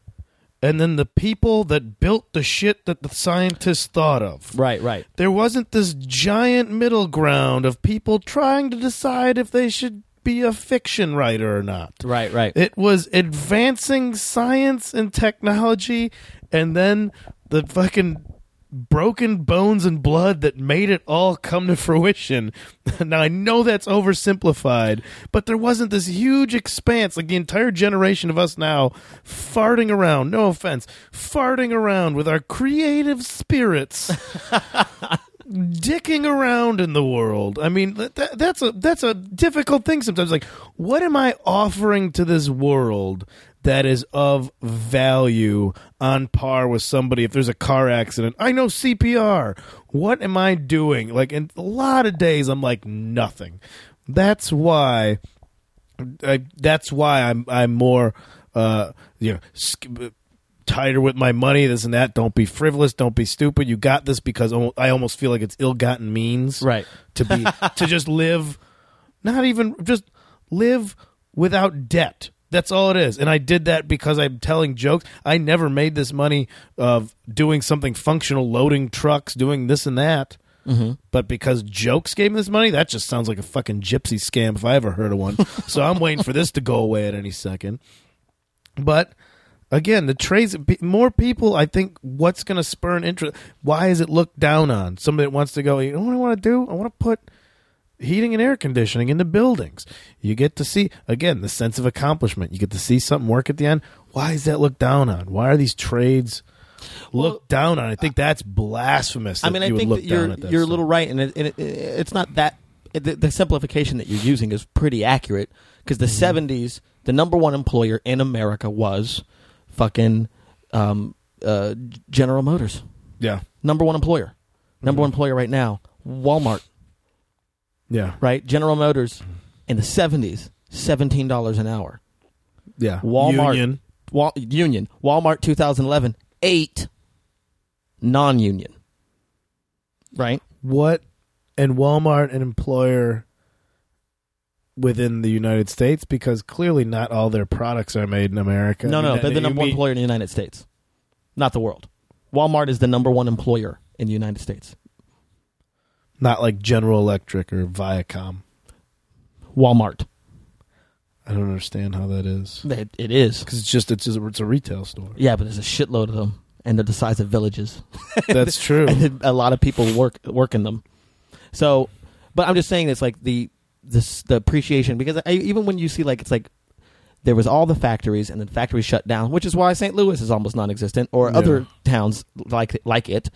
and then the people that built the shit that the scientists thought of. right, right, There wasn't this giant middle ground of people trying to decide if they should be a fiction writer or not. right, right. It was advancing science and technology, and then the fucking broken bones and blood that made it all come to fruition. now, I know that's oversimplified, but there wasn't this huge expanse, like the entire generation of us now farting around, no offense, farting around with our creative spirits. dicking around in the world. I mean, that, that- that's a that's a difficult thing sometimes. Like, what am I offering to this world that is of value on par with somebody? If there's a car accident, I know CPR. What am I doing? Like, in a lot of days, I'm like nothing. That's why. I, that's why I'm I'm more uh you know sk- tighter with my money this and that don't be frivolous don't be stupid you got this because I almost feel like it's ill-gotten means Right. to be to just live not even just live without debt that's all it is and I did that because I'm telling jokes I never made this money of doing something functional loading trucks doing this and that mm-hmm. but because jokes gave me this money, that just sounds like a fucking gypsy scam if I ever heard of one. so I'm waiting for this to go away at any second. But again, the trades, more people, I think, what's going to spur an interest? Why is it looked down on? Somebody that wants to go, you know what I want to do? I want to put heating and air conditioning in the buildings. You get to see, again, the sense of accomplishment. You get to see something work at the end. Why is that looked down on? Why are these trades looked down on? I think that's blasphemous. I mean, I think that you're that you're a little right, and, it, and it, it's not that the, the simplification that you're using is pretty accurate because the Mm-hmm. '70s, the number one employer in America was fucking um, uh, General Motors. Yeah. Number one employer. Number Mm-hmm. one employer right now, Walmart. Yeah. Right, General Motors in the '70s, seventeen dollars an hour. Yeah. Walmart Union. Wal- Union Walmart 2011 eight non-union. Right. What and Walmart an employer within the United States because clearly not all their products are made in America. No, I mean, no, they're the number one mean- employer in the United States, not the world. Walmart is the number one employer in the United States. Not like General Electric or Viacom. Walmart. I don't understand how that is It, it is. because it's just it's just, it's a retail store. Yeah, but there's a shitload of them, and they're the size of villages, That's true. and a lot of people work work in them. So, but I'm just saying it's like the this the appreciation because I, even when you see like it's like there was all the factories and then factories shut down, which is why St. Louis is almost non-existent, or Yeah. other towns like like it.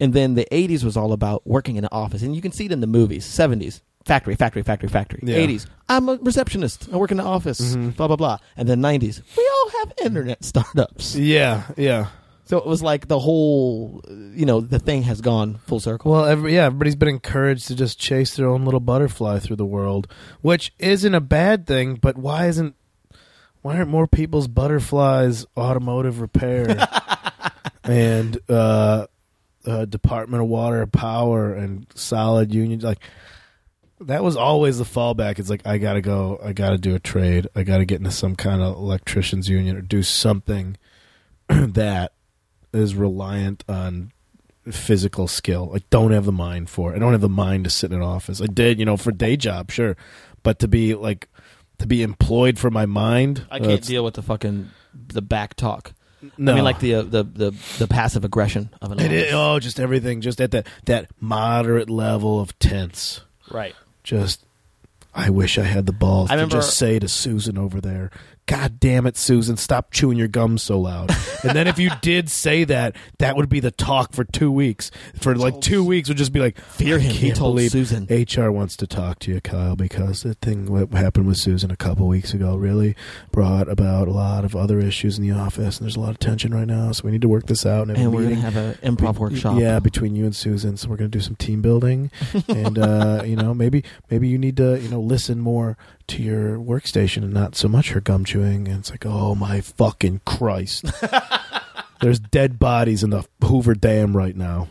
And then the '80s was all about working in an office, and you can see it in the movies. '70s, factory, factory, factory, factory. Yeah. '80s, I'm a receptionist. I work in the office. Mhm. Blah blah blah. And then '90s, we all have internet startups. yeah, yeah. So it was like the whole, you know, the thing has gone full circle. Well, every, yeah, everybody's been encouraged to just chase their own little butterfly through the world, which isn't a bad thing. But why isn't why aren't more people's butterflies automotive repair and uh, uh, Department of Water Power and solid union? Like, that was always the fallback. It's like I gotta go, I gotta do a trade, I gotta get into some kind of electricians union or do something that is reliant on physical skill. I don't have the mind for it. I don't have the mind to sit in an office. I did, you know, for day job, sure, but to be like to be employed for my mind, I can't deal with the fucking the back talk. No, I mean, like the uh, the the the passive aggression of an It is, oh, just everything, just at that that moderate level of tense. right. Just, I wish I had the balls I to remember- just say to Susan over there, "God damn it, Susan, stop chewing your gum so loud." and then if you did say that, that would be the talk for two weeks. For like two weeks, would just be like, Fear him." He told Susan. HR wants to talk to you, Kyle, because the thing what happened with Susan a couple weeks ago really brought about a lot of other issues in the office, and there's a lot of tension right now. So we need to work this out. And, And we're gonna have an improv workshop. Yeah, between you and Susan. So we're going to do some team building, and uh, you know, maybe maybe you need to you know listen more to your workstation and not so much her gum chewing. And it's like, oh my fucking Christ! There's dead bodies in the Hoover Dam right now,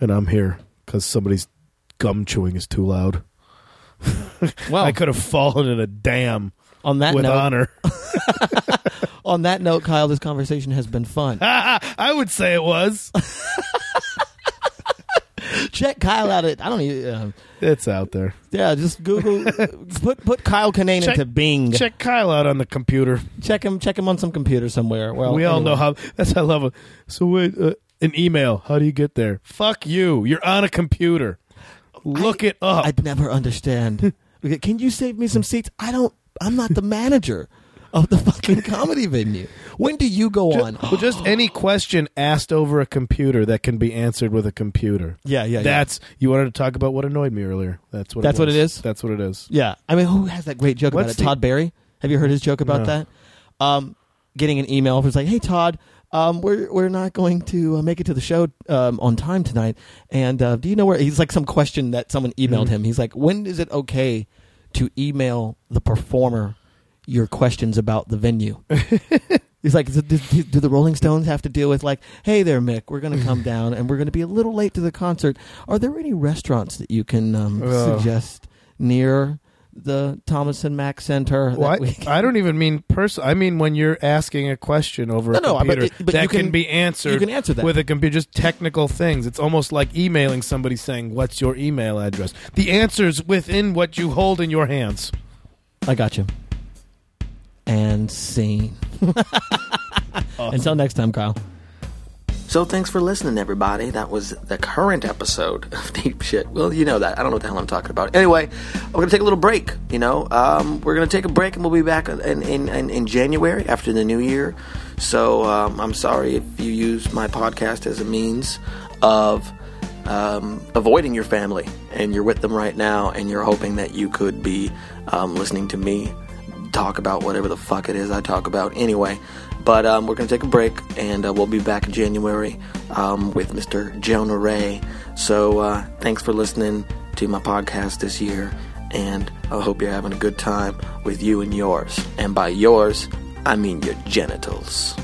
and I'm here because somebody's gum chewing is too loud. Well, I could have fallen in a dam on that with note, honor. on that note, Kyle, this conversation has been fun. I would say it was. Check Kyle out at I don't even. Uh, It's out there. yeah, just Google put put Kyle Kinane Check- into Bing. Check. Kyle out on the computer. Check him. Check him on some computer somewhere. Well, we all know how. That's how I love it. So wait, uh, an email. How do you get there? Fuck you. You're on a computer. Look it up. I'd never understand. Can you save me some seats? I don't. I'm not the manager of the fucking comedy venue. When do you go on? well, just any question asked over a computer that can be answered with a computer. Yeah, yeah, yeah. That's you wanted to talk about what annoyed me earlier. That's what. That's it what it is? That's what it is. Yeah, I mean, who has that great joke about What's it? the- Todd Barry. Have you heard his joke about No. that? Um, getting an email was like, "Hey Todd, um, we're we're not going to uh, make it to the show um, on time tonight, and uh, do you know where?" He's like some question that someone emailed Mhm. him. He's like, "When is it okay to email the performer your questions about the venue?" He's like, do, do, do the Rolling Stones have to deal with like, hey there, Mick, we're going to come down and we're going to be a little late to the concert. Are there any restaurants that you can um, Oh. suggest near the Thomas and Mack Center? that Well, I, I don't even mean person. I mean when you're asking a question over No, a no, but computer it- but that you can, can- be answered. you can answer that. with a computer. Just technical things. It's almost like emailing somebody saying, "What's your email address?" The answer's within what you hold in your hands. I got you. And scene. Until next time, Kyle. So thanks for listening, everybody. That was the current episode of Deep Shit. Well, you know that. I don't know what the hell I'm talking about. Anyway, we're gonna take a little break. You know, um, we're gonna take a break, and we'll be back in in, in, in January after the new year. So um, I'm sorry if you use my podcast as a means of um, avoiding your family, and you're with them right now, and you're hoping that you could be um, listening to me talk about whatever the fuck it is I talk about anyway. But um, we're going to take a break and uh, we'll be back in January um, with Mr. Jonah Ray. So uh, thanks for listening to my podcast this year. And I hope you're having a good time with you and yours. And by yours, I mean your genitals.